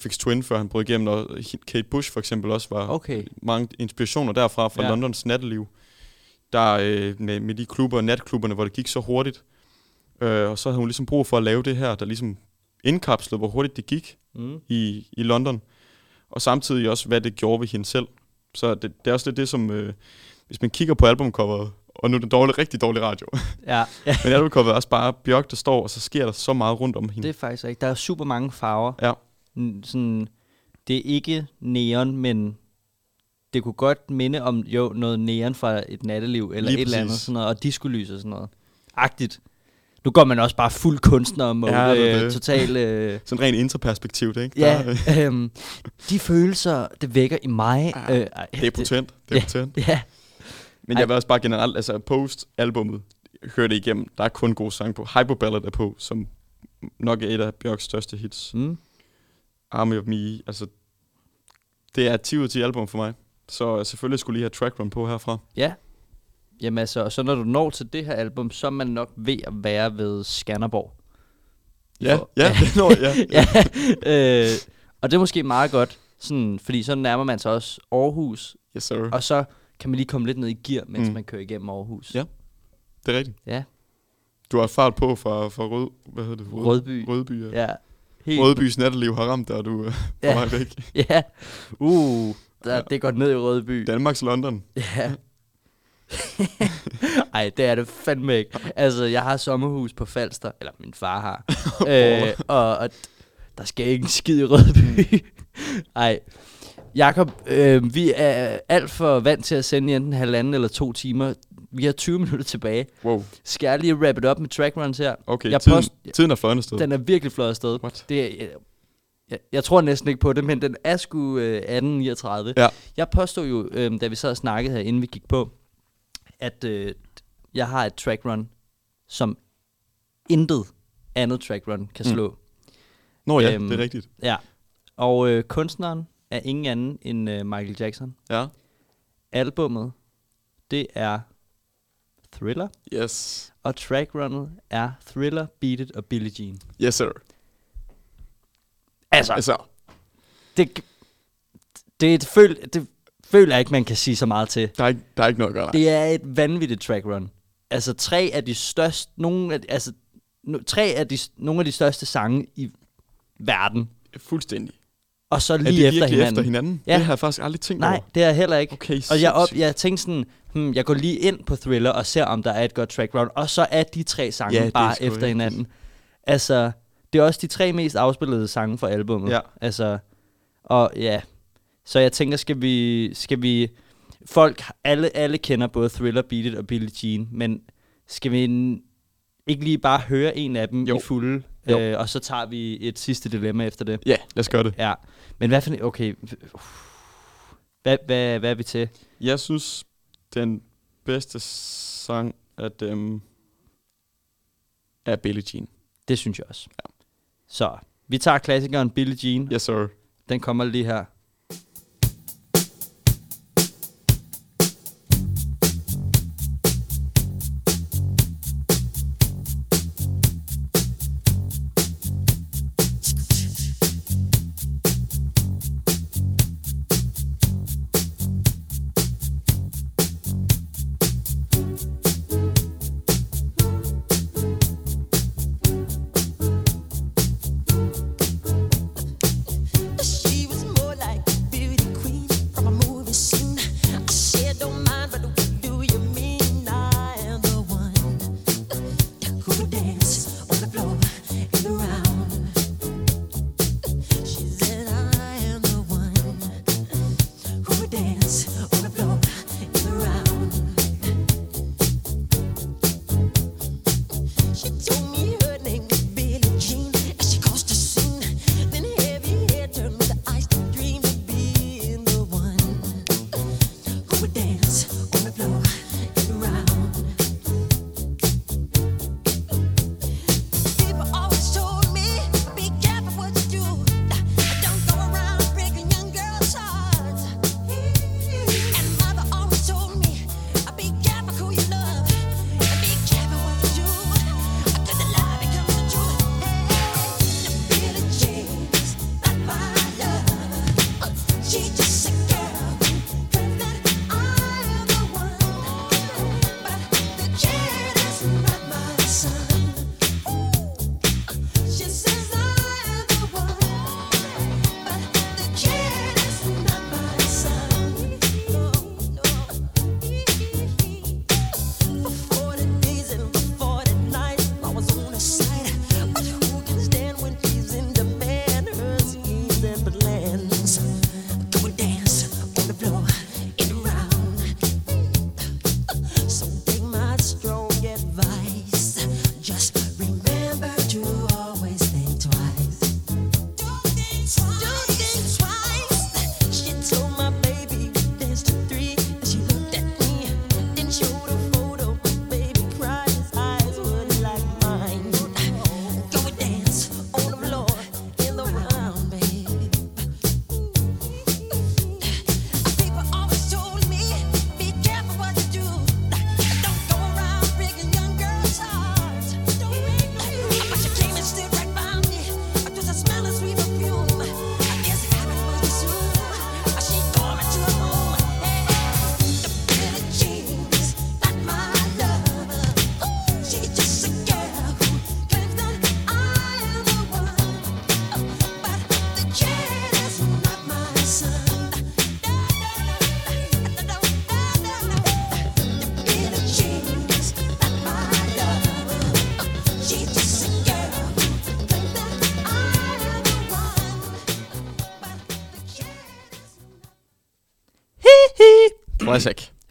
FX Twin, før han brød igennem, og Kate Bush for eksempel også var Okay. mange inspirationer derfra, fra Ja. Londons natteliv. Der øh, med, med de klubber, natklubberne, hvor det gik så hurtigt. Øh, og så havde hun ligesom brug for at lave det her, der ligesom indkapslede, hvor hurtigt det gik Mm. i, i London. Og samtidig også, hvad det gjorde ved hende selv. Så det, det er også lidt det, som... Øh, hvis man kigger på albumcoveret, og nu er det dårlig, rigtig dårlig radio, Ja, ja. men albumcoveret er også bare Bjørk, der står, og så sker der så meget rundt om hende. det er faktisk ikke. Der er super mange farver. Ja. Sådan, det er ikke neon, men det kunne godt minde om jo noget neon fra et natteliv, eller Lige et eller andet præcis. sådan noget, og diskolys og sådan noget. Agtigt. Nu går man også bare fuld kunstner mode, Ja, ja, det er øh, det. total... Øh, Sådan rent interperspektivt, ikke? ja, Der, øhm, de følelser, det vækker i mig. Ja, øh, ej, det er potent, det er Ja. potent. Ja, Men jeg vil også bare generelt, altså Post-albummet, hør det igennem, der er kun gode sange på. Hyperballad er på, som nok er et af Bjørks største hits. mm, Army of Me, altså det er 10 ud af 10 album for mig. Så selvfølgelig skulle lige have track run på herfra. ja. Jamen altså, og så når du når til det her album, så er man nok ved at være ved Skanderborg. Ja, For- ja, det når, ja. ja, øh, og det er måske meget godt, sådan, fordi så nærmer man sig også Aarhus, Yes, sir. og så kan man lige komme lidt ned i gear, mens mm. Man kører igennem Aarhus. Ja. Det er rigtigt. Ja. Du har fart på fra, fra Rød, hvad hedder det? Rød, Rødby. Rødby, ja. Ja. Helt, Rødbys natteliv har ramt dig, og du er på Ja. vej væk. Ja. Uh, der, Ja. det går ned i Rødby. Danmarks London. Ja. Ej, det er det fandme ikke. Altså, jeg har sommerhus på Falster, eller min far har. øh, og, og der skal ikke en skid i Rødby. Ej. Jakob, øh, vi er alt for vant til at sende i enten halvanden eller to timer. Vi har 20 minutter tilbage. Wow. Skal jeg lige wrap it up med track runs her? Okay, Jeg tiden, post- tiden er fløjende sted. Den er virkelig flot afsted. What? Det jeg, jeg, jeg tror næsten ikke på det, men den er sgu øh, 1839. Ja. Jeg påstod jo, øh, da vi sad og snakkede her, inden vi gik på, at øh, jeg har et track run, som intet andet track run kan Mm. slå. Nå ja, Øhm, det er rigtigt. Ja. Og øh, kunstneren er ingen anden end øh, Michael Jackson. Ja. Albummet, det er Thriller. Yes. Og trackrunnet er Thriller, Beat It og Billie Jean. Yes, sir. Altså, Altså, det, det, det, føl, det føler jeg ikke, man kan sige så meget til. der er ikke, der er ikke noget at gøre. Det er et vanvittigt track run. Altså tre af de største, nogle af, de- altså, no, tre af de, nogle af de største sange i verden. Fuldstændig. Og så Er lige det efter virkelig hinanden. efter hinanden? Ja. Det har jeg faktisk aldrig tænkt Nej, over. det er jeg heller ikke. Okay, Og jeg, op, jeg tænkte sådan, hmm, jeg går lige ind på Thriller og ser, om der er et godt track run. Og så er de tre sange Ja, er bare efter hinanden. Altså, det er også de tre mest afspillede sange fra albummet. Ja. Altså, og ja. Så jeg tænker, skal vi, skal vi folk, alle, alle kender både Thriller, Beat It og Billie Jean, men skal vi ikke lige bare høre en af dem Jo. i fulde, Jo. øh, og så tager vi et sidste dilemma efter det? Ja, lad os gøre det. Ja, men hvad for okay, hvad, hvad, hvad er vi til? Jeg synes, den bedste sang af dem er Billie Jean. Det synes jeg også. Ja. Så, vi tager klassikeren Billie Jean. Yes, sir. Den kommer lige her.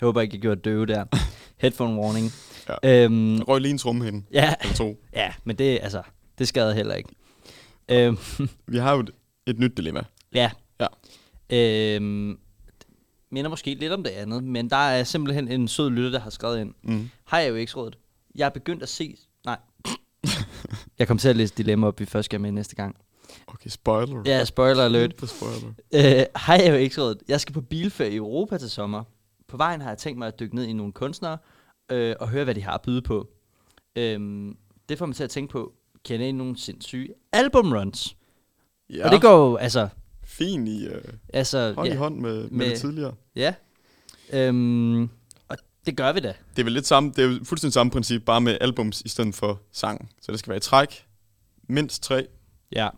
Jeg håber ikke, jeg gjorde døve der. Headphone warning. Ja. Øhm, Røg lige en tromme hen. ja, Eller to. ja, men det, altså, det skader heller ikke. Øhm, Vi har jo et, et nyt dilemma. ja. Ja. Øhm, minder måske lidt om det andet, men der er simpelthen en sød lytter, der har skrevet ind. Mm. Hej, jeg jo ikke rådet. Jeg er begyndt at se... Nej. jeg kommer til at læse dilemma op, vi først skal med næste gang. Okay, spoiler. Ja, spoiler alert. Spoiler. Øh, Hej, jeg er jo ikke rådet. Jeg skal på bilferie i Europa til sommer. På vejen har jeg tænkt mig at dykke ned i nogle kunstnere øh, og høre, hvad de har at byde på. Øhm, det får mig til at tænke på, kender I nogle sindssyge albumruns? Ja. Og det går jo, altså... fin i uh, altså hånd ja, i hånd med, med, med- det tidligere. Ja. Øhm, og det gør vi da. Det er vel lidt samme, det er fuldstændig samme princip, bare med albums i stedet for sang. Så det skal være i træk, mindst tre, Ja. og,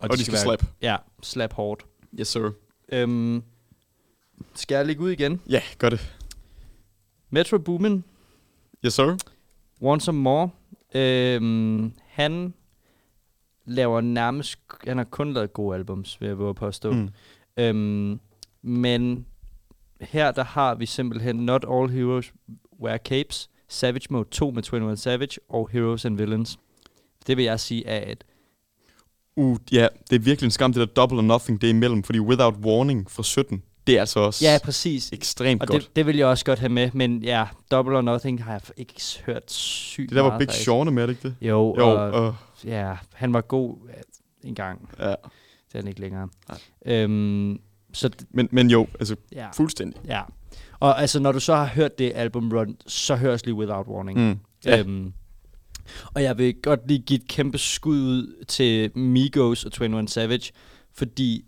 og de skal, skal slap. Ja, slap hårdt. Yes, sir. Øhm, skal jeg lægge ud igen? Ja, gør det. Metro Boomin, Yes, sir. Want Some More. Øhm, han laver nærmest... Han har kun lavet gode albums, vil jeg våge på at stå. Mm. Øhm, men her der har vi simpelthen Not All Heroes Wear Capes, Savage Mode 2 med 21 Savage og Heroes and Villains. Det vil jeg sige er et... Uh, ja, det er virkelig en skam, det der double or nothing, det er imellem, fordi Without Warning fra 17, det er altså også Ja, præcis. ekstremt Og godt. det, det vil jeg også godt have med, men ja, Double or Nothing har jeg ikke hørt sygt Det der var meget, Big. Sean med, ikke det? Jo, Jo, og, og, ja, han var god en gang. ja. Det er han ikke længere. Nej. Øhm, så Men, men jo, altså ja, fuldstændig. ja. Og altså, når du så har hørt det album run, så høres lige Without Warning. Mm. Ja. Øhm, og jeg vil godt lige give et kæmpe skud ud til Migos og 21 Savage, fordi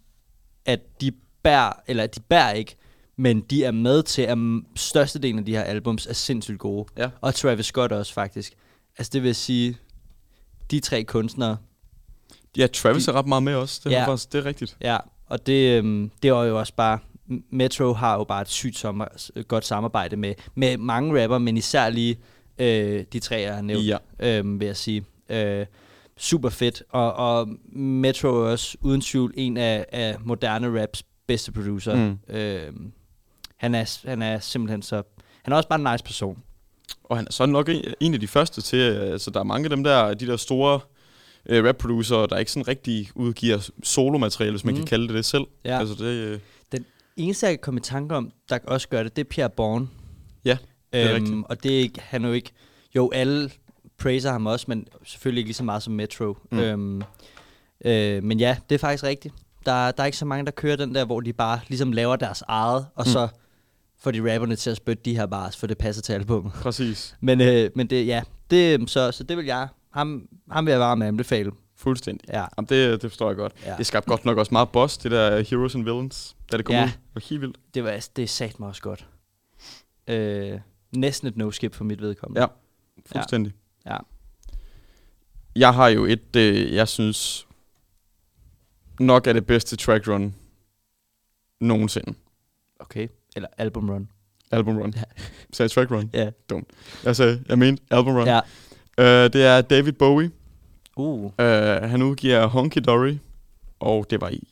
at de bærer, eller de bærer ikke, men de er med til, at størstedelen af de her albums er sindssygt gode. Ja. Og Travis Scott også faktisk. Altså det vil sige, de tre kunstnere, Ja, Travis er ret meget med også. Det, Ja. er, faktisk, det er rigtigt. ja, og det, øhm, det er jo også bare, Metro har jo bare et sygt sommer, godt samarbejde med, med mange rapper, men især lige øh, de tre, jeg har nævnt. Ja. øhm, vil jeg sige. Øh, super fedt. Og, og Metro er også uden tvivl en af, af moderne raps bedste producer. Mm. Øhm, han, er, han er simpelthen så... Han er også bare en nice person. Og han er så nok en, en af de første til, øh, altså der er mange af dem der, de der store øh, rap-producer, der ikke sådan rigtig udgiver solomateriale, hvis man Mm. kan kalde det det selv. Ja. Altså det, øh, Eneste, jeg kan komme i tanke om, der også gør det, det er Pierre Bourne. Ja, det er rigtigt. Og det er ikke, han er jo ikke... Jo, alle praiser ham også, men selvfølgelig ikke lige så meget som Metro. Mm. Øhm, øh, men ja, det er faktisk rigtigt. Der, der er ikke så mange, der kører den der, hvor de bare ligesom laver deres eget, og Mm. så får de rapperne til at spytte de her bars, for det passer til albumet. præcis. Men, øh, men det, ja, det, så, så det vil jeg, ham, ham vil jeg varmt anbefale. Fuldstændig. Ja. Jamen, det, det forstår jeg godt. Ja. Det skabte godt nok også meget boss, det der Heroes and Villains, da det kom Ja. ud. Det var helt vildt. Det, var, det er sat mig også godt. Øh, næsten et no-skip for mit vedkommende. Ja. Fuldstændig. Ja. Jeg har jo et, øh, jeg synes, nok er det bedste track run nogensinde. Okay. Eller album run. Album run. Ja. Sagde track run? Ja. Jeg sagde, jeg mente album run. Ja. Uh, det er David Bowie. Uh. Uh, han udgiver Honky Dory, og det var i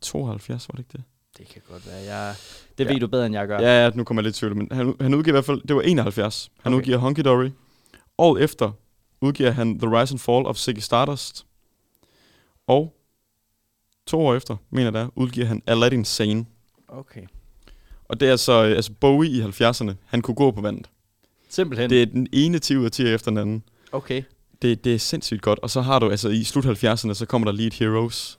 72, var det ikke det? Det kan godt være. Jeg, det Ja. ved du bedre, end jeg gør. Ja, ja, nu kommer jeg lidt i tvivl, men han, han udgiver i hvert fald, det var 71. Han okay. udgiver Honky Dory. Året efter udgiver han The Rise and Fall of Ziggy Stardust. Og to år efter, mener jeg det er, udgiver han Aladdin Sane. Okay. Og det er så, øh, altså Bowie i 70'erne, han kunne gå på vandet. Simpelthen. Det er den ene 10 ud af 10 efter den anden. Okay. Det, det er sindssygt godt. Og så har du, altså i slut 70'erne, så kommer der Lead Heroes.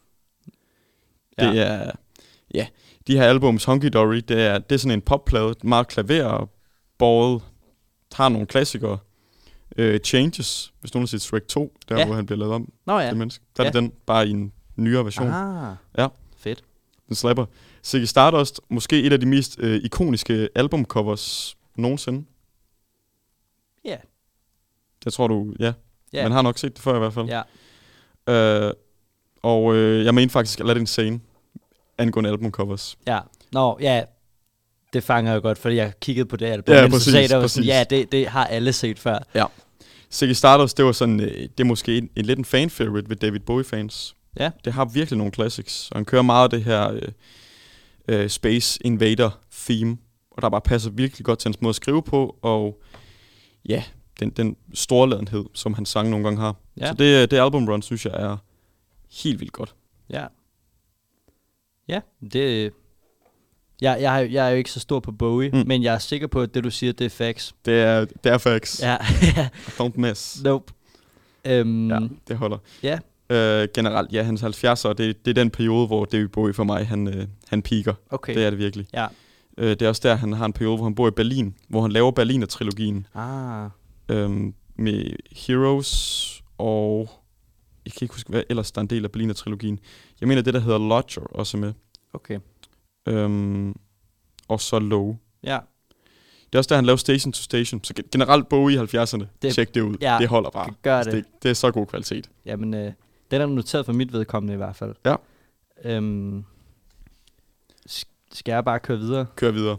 Ja. Det er, ja, de her albums, Honky Dory, det er, det er sådan en popplade, meget klaver, båret, har nogle klassikere. Uh, Changes, hvis nogen har set Shrek 2, der Ja. hvor han bliver lavet om Nå ja. det menneske. Der er Ja. det den, bare i en nyere version. Ah. Ja. Fedt. Den slapper. Ziggy Stardust, måske et af de mest øh, ikoniske albumcovers nogensinde. Ja. Jeg tror du, ja. Ja. Man har nok set det før i hvert fald. Ja. Øh, og øh, jeg mener faktisk Aladdin Insane angående albumcovers. Ja. Nå, ja. Det fanger jeg godt, fordi jeg kiggede på det album, Ja, mens du præcis, sagde, der sådan, ja, det, det har alle set før. Ziggy Stardust, det var sådan, øh, det er måske en, en lidt en fan favorite ved David Bowie fans. Ja. Det har virkelig nogle classics, og han kører meget af det her øh, øh, Space Invader theme og der bare passer virkelig godt til hans måde at skrive på, og ja, den, den storladenhed, som hans sang nogle gange har. Ja. Så det, det album run, synes jeg er helt vildt godt. Ja. Ja, det... Jeg, jeg, er- jeg er jo ikke så stor på Bowie, Mm. men jeg er sikker på, at det du siger, det er facts. Det er, det er facts. Ja, Don't mess. nope. Øhm, ja. det holder. Ja. Øh, generelt, ja, hans 70'er, det, det er den periode, hvor David Bowie for mig, han, øh, han piker. Okay. Det er det virkelig. Ja. Øh, det er også der, han har en periode, hvor han bor i Berlin, hvor han laver Berliner-trilogien Ah, øhm, med Heroes og... Jeg kan ikke huske, hvad ellers der er en del af Berliner-trilogien. Jeg mener, det der hedder Lodger også med. okay. Øhm, og så Low. Ja, Det er også der, han laver Station to Station. Så gen- generelt Bowie i 70'erne, det, Det- tjek det ud. ja, det holder bare. gør Altså, det. det. Det er så god kvalitet. Jamen, øh, den er noteret for mit vedkommende i hvert fald. Ja. Øhm, sk- skal jeg bare køre videre? Kør videre.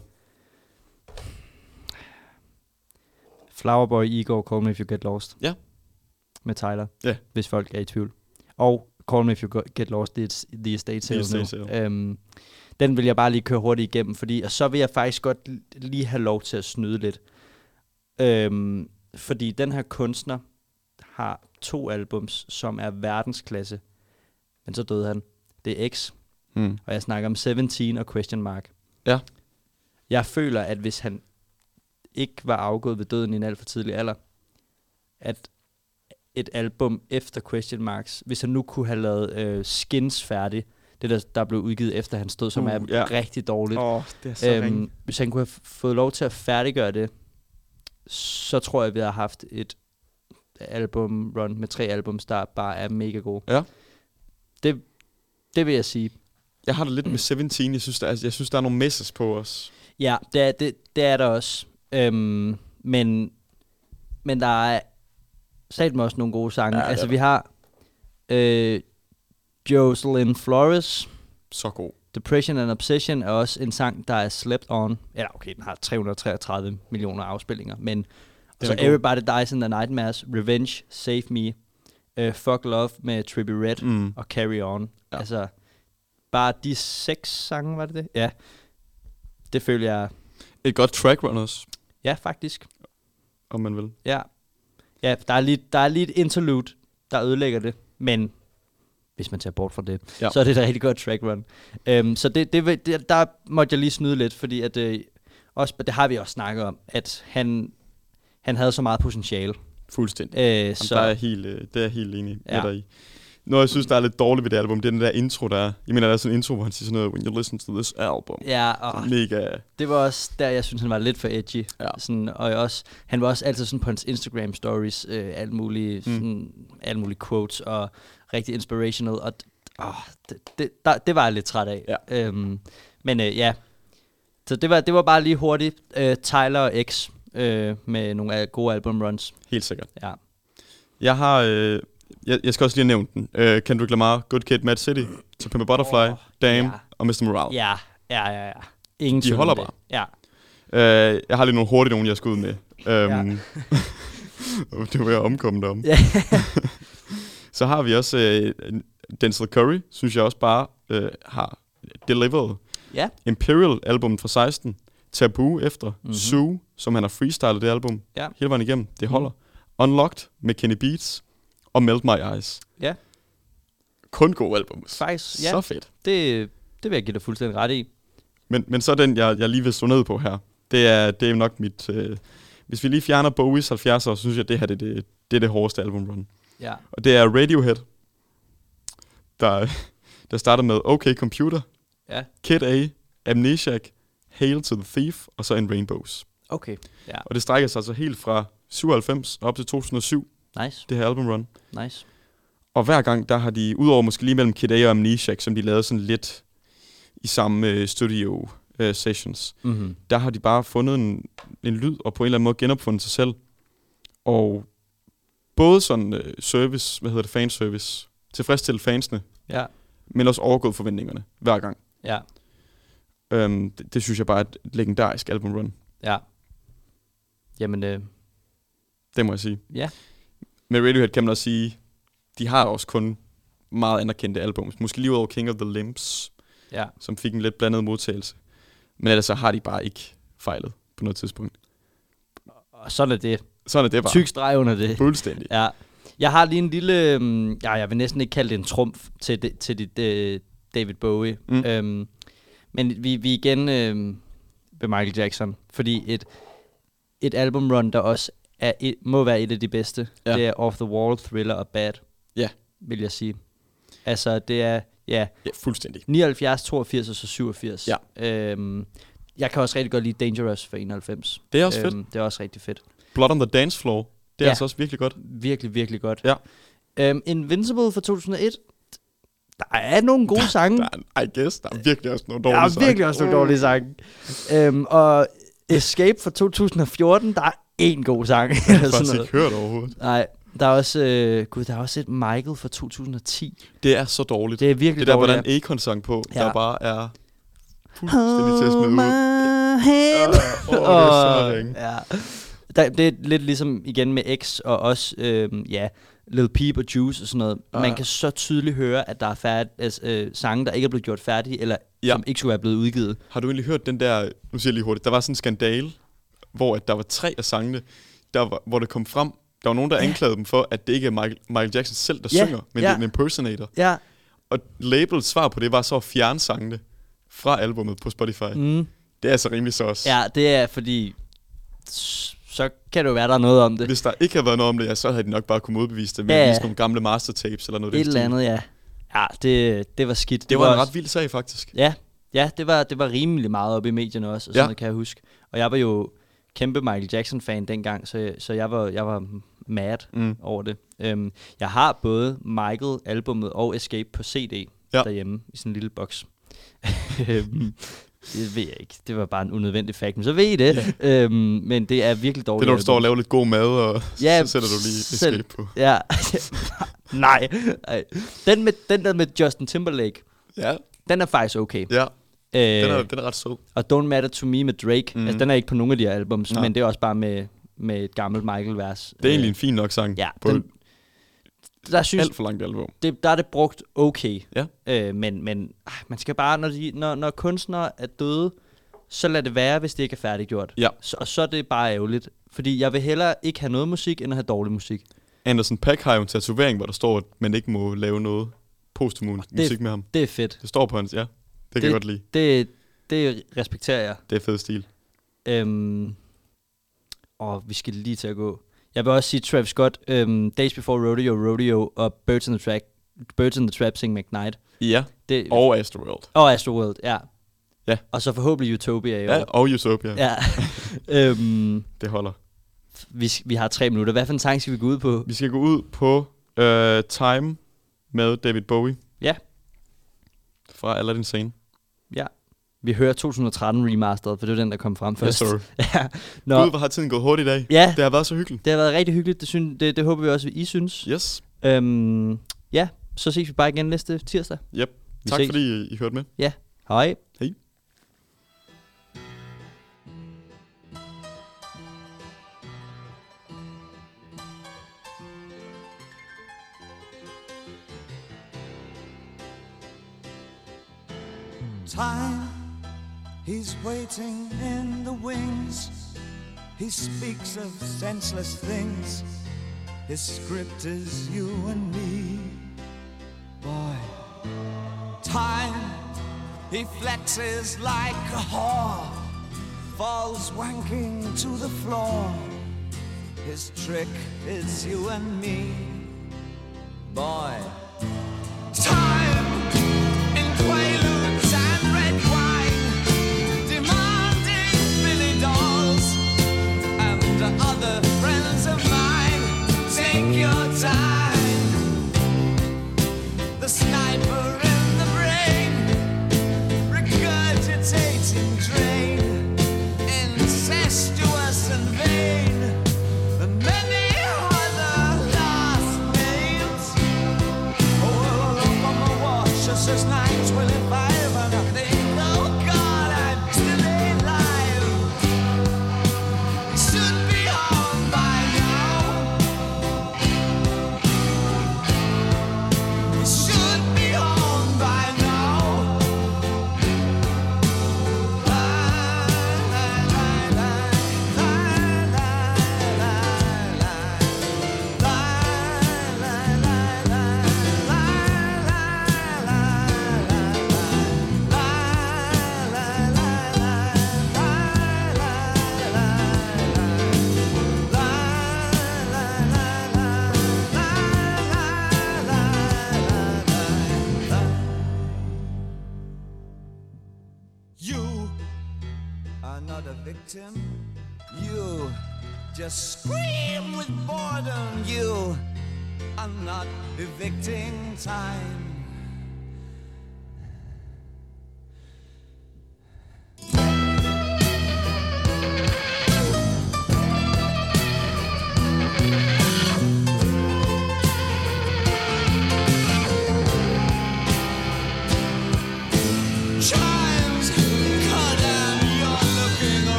Flowerboy, Igor, Call Me If You Get Lost. Ja. Med Tyler. Ja. Hvis folk er i tvivl. Og Call Me If You Get Lost, det er The Estate Sale Estate nu. Sale. Øhm, den vil jeg bare lige køre hurtigt igennem, fordi og så vil jeg faktisk godt lige have lov til at snyde lidt. Øhm, fordi den her kunstner har to albums, som er verdensklasse. Men så døde han. Det er X, Hmm. og jeg snakker om 17 og Question Mark. Ja. Jeg føler, at hvis han ikke var afgået ved døden i en alt for tidlig alder, at et album efter Question Marks, hvis han nu kunne have lavet øh, Skins færdig, det der, der blev udgivet efter hans død, som Uh, er ja. rigtig dårligt. Oh, det er så øhm, ringe. hvis han kunne have fået lov til at færdiggøre det, så tror jeg, vi har haft et album run med tre albums, der bare er mega gode. Ja. Det, det vil jeg sige. Jeg har det lidt med 17. Jeg synes, der er, jeg synes, der er nogle messes på os. Ja, det er, det, det er der også. Øhm, men, men der er satme også nogle gode sange. Ja, Ja, altså, vi har øh, Jocelyn Flores, Så god. Depression and Obsession er også en sang, der er slept on. Eller okay, den har 333 millioner afspillinger, men så er god. Everybody Dies in the Nightmares, Revenge, Save Me, uh, Fuck Love med Trippie Redd Mm. og Carry On. Ja. Altså, bare de seks sange, var det det? Ja. Det føler jeg, Et godt track run også, ja faktisk. om man vil. Ja, ja der, er lige, der er lige et interlude, der ødelægger det, men hvis man tager bort fra det, Ja. så er det et rigtig godt track run. Um, så det, det, det, der måtte jeg lige snyde lidt, fordi at, øh, også, det har vi også snakket om, at han, han havde så meget potentiale. Fuldstændig. Øh, Jamen, så, der er helt, øh, det er helt enig med Ja. dig i. Noget, jeg synes, der er lidt dårligt ved det album, det er den der intro, der er. Jeg mener, der er sådan en intro, hvor han siger sådan noget, when you listen to this album. ja, og Mega. det var også der, jeg synes, han var lidt for edgy. Ja. Sådan, og jeg også, han var også altid sådan på hans Instagram stories, øh, alt mulige, Mm. sådan, alle mulige quotes, og rigtig inspirational, og åh, det, det, der, det var jeg lidt træt af. Ja. Øhm, men øh, ja, så det var, det var bare lige hurtigt. Øh, Tyler og X øh, med nogle gode album runs. Helt sikkert. Ja. Jeg har... Øh, jeg, jeg skal også lige nævnt den. Øh, Kendrick Lamar, Good Kid, Mad City, To Pimp a Butterfly, Åh, Dame ja. og Mr. Morale. Ja, ja, ja, ja. Ingen De holder bare. Ja. Øh, jeg har lige nogle hurtige nogle, jeg skal ud med. Um, det var jeg omkommet om. Ja. Så har vi også øh, Denzel Curry, synes jeg også bare øh, har delivered. ja. Imperial album fra 16. Taboo efter. Mm-hmm. Mhm. Som han har freestylet det album. Ja. Hele vejen igennem. Det holder. Unlocked med Kenny Beats. Og Melt My Eyes. Ja. Kun god album. Faktisk, ja. Så fedt. Det, det vil jeg give dig fuldstændig ret i. Men, men så den, jeg, jeg lige vil stå ned på her. Det er, det er nok mit... Øh, hvis vi lige fjerner Bowies 70'er, så synes jeg, det her det, det, det er det hårdeste album run. Ja. Og det er Radiohead, der, der starter med OK Computer, Ja. Kid A, Amnesiac, Hail to the Thief, og så In Rainbows. Okay. Ja. Og det strækker sig altså helt fra 97 op til 2007, Nice. det her album run. Nice. Og hver gang, der har de, udover måske lige mellem Kid A og Amnesiac, som de lavede sådan lidt i samme øh, studio øh, sessions, Mm-hmm. der har de bare fundet en, en lyd, og på en eller anden måde genopfundet sig selv. Og både sådan øh, service, hvad hedder det, fanservice, tilfredsstille fansene, Ja. men også overgået forventningerne hver gang. Ja. Øhm, det, det synes jeg bare er et legendarisk album run. Ja. Jamen, øh, Det må jeg sige. ja. Med Radiohead kan man også sige, de har også kun meget anerkendte albums. Måske lige over King of the Limbs, Ja. som fik en lidt blandet modtagelse. Men ellers så har de bare ikke fejlet på noget tidspunkt. Og sådan er det. Sådan er det bare. Tyk streg under det. Fuldstændig. Ja. Jeg har lige en lille, øhm, ja, jeg vil næsten ikke kalde det en trumf til, det, til dit øh, David Bowie. Mm. Øhm, men vi, vi igen øhm, ved Michael Jackson, fordi et, et albumrun, der også er et, må være et af de bedste, Ja. det er Off the Wall, Thriller og Bad, Ja. vil jeg sige. Altså, det er, ja, Ja, fuldstændig. 79, 82 og så 87. Ja. Øhm, jeg kan også rigtig godt lide Dangerous for 91. Det er også fedt. Øhm, det er også rigtig fedt. Blood on the Dance Floor. Det er Ja. altså også virkelig godt. Virkelig, virkelig godt. Ja. Øhm, Invincible fra 2001. Der er nogle gode sange. Der er, I guess, der er virkelig også nogle Der dårlige er sange. virkelig også nogle dårlige sange. Øhm, og Escape fra 2014, der er én god sang. Jeg har faktisk ikke hørt overhovedet. Nej, der er også, øh, gud, der er også et Michael fra 2010. Det er så dårligt. Det er virkelig det der, dårligt. hvordan Akon sang på, Ja. der bare er fuldstændig til at smide ud. hand. Åh, det er så ja. Der, det er lidt ligesom igen med X og også, øhm, ja, Lil Peep og Juice og sådan noget. Ah, Man ja. kan så tydeligt høre, at der er færd, altså, øh, sange, der ikke er blevet gjort færdige, eller Ja. ja. som ikke skulle være blevet udgivet. Har du egentlig hørt den der, nu siger jeg lige hurtigt, der var sådan en skandale, hvor at der var tre af sangene, der var, hvor det kom frem, der var nogen, der anklagede dem for, at det ikke er Michael, Michael Jackson selv, der Ja, synger, men ja. det er en impersonator. Ja. Og labels svar på det var så at fjerne sangene fra albumet på Spotify. Mm. Det er altså rimelig så også. Ja, det er fordi, så kan det jo være, der er noget om det. Hvis der ikke havde været noget om det, ja, så havde de nok bare kunnet modbevise det med Ja, ja, nogle gamle mastertapes eller noget. Et eller andet, ja. Ja, det, det var skidt. Det var en også- ret vild sag, faktisk. Ja, ja det, var, det var rimelig meget op i medierne også, og sådan Ja. noget kan jeg huske. Og jeg var jo kæmpe Michael Jackson-fan dengang, så, så jeg, var, jeg var mad Mm. over det. Um, jeg har både Michael-albummet og Escape på CD Ja. ja. derhjemme i sådan en lille boks. Øhm, det ved jeg ikke. Det var bare en unødvendig fact, men så ved I det. Ja. Um, men det er virkelig Det er, dårligt. når du står og laver lidt god mad, og Ja, så sætter du lige selv- escape på. Ja. Nej. Ej. Den, med, den der med Justin Timberlake, Ja, den er faktisk okay. ja. Øh, Den er, den er ret sød. Og Don't Matter To Me med Drake, mm. altså den er ikke på nogen af de her albums, Nej. men det er også bare med, med et gammelt Michael-vers. Det er egentlig en fin nok sang ja, på den, et der synes alt for langt album. det, der er det brugt okay. Ja. Øh, men men ah, man skal bare, når, de, når, når kunstnere er døde, så lad det være, hvis det ikke er færdiggjort. Ja. Så, og så er det bare ærgerligt. Fordi jeg vil hellere ikke have noget musik, end at have dårlig musik. Anderson Paak har jo en tatovering, hvor der står, at man ikke må lave noget posthum det- musik med ham. Det er fedt. Det står på hans, ja. Det, det kan jeg godt lide. Det, det respekterer jeg. Det er fed stil. Øhm, og vi skal lige til at gå. Jeg vil også sige Travis Scott, øhm, Days Before Rodeo, Rodeo og Birds in the, Track, Birds in the Trap Sing McKnight. Ja, Det, og Astroworld. og Astroworld, ja. Ja. Og så forhåbentlig Utopia i Ja, år. og Utopia. Ja. Øhm, Det holder. vi, vi har tre minutter. Hvad for en sang skal vi gå ud på? Vi skal gå ud på uh, Time med David Bowie. Ja. Fra Aladdin Sane. Ja. Vi hører 2013 remasteret, for det er den, der kom frem Yes, først. sir. ja. Nå, Gud, hvor har tiden gået hurtigt i dag. ja, Det har været så hyggeligt. det har været rigtig hyggeligt. Det, synes, det, det håber vi også, I synes. Yes. Øhm, ja, så ses vi bare igen næste tirsdag. Yep. Vi Tak ses. fordi I, I hørte med. Hej. Hej. Time, he's waiting in the wings. He speaks of senseless things. His script is you and me. Boy, time, he flexes like a whore, falls wanking to the floor. His trick is you and me. Boy, time in time.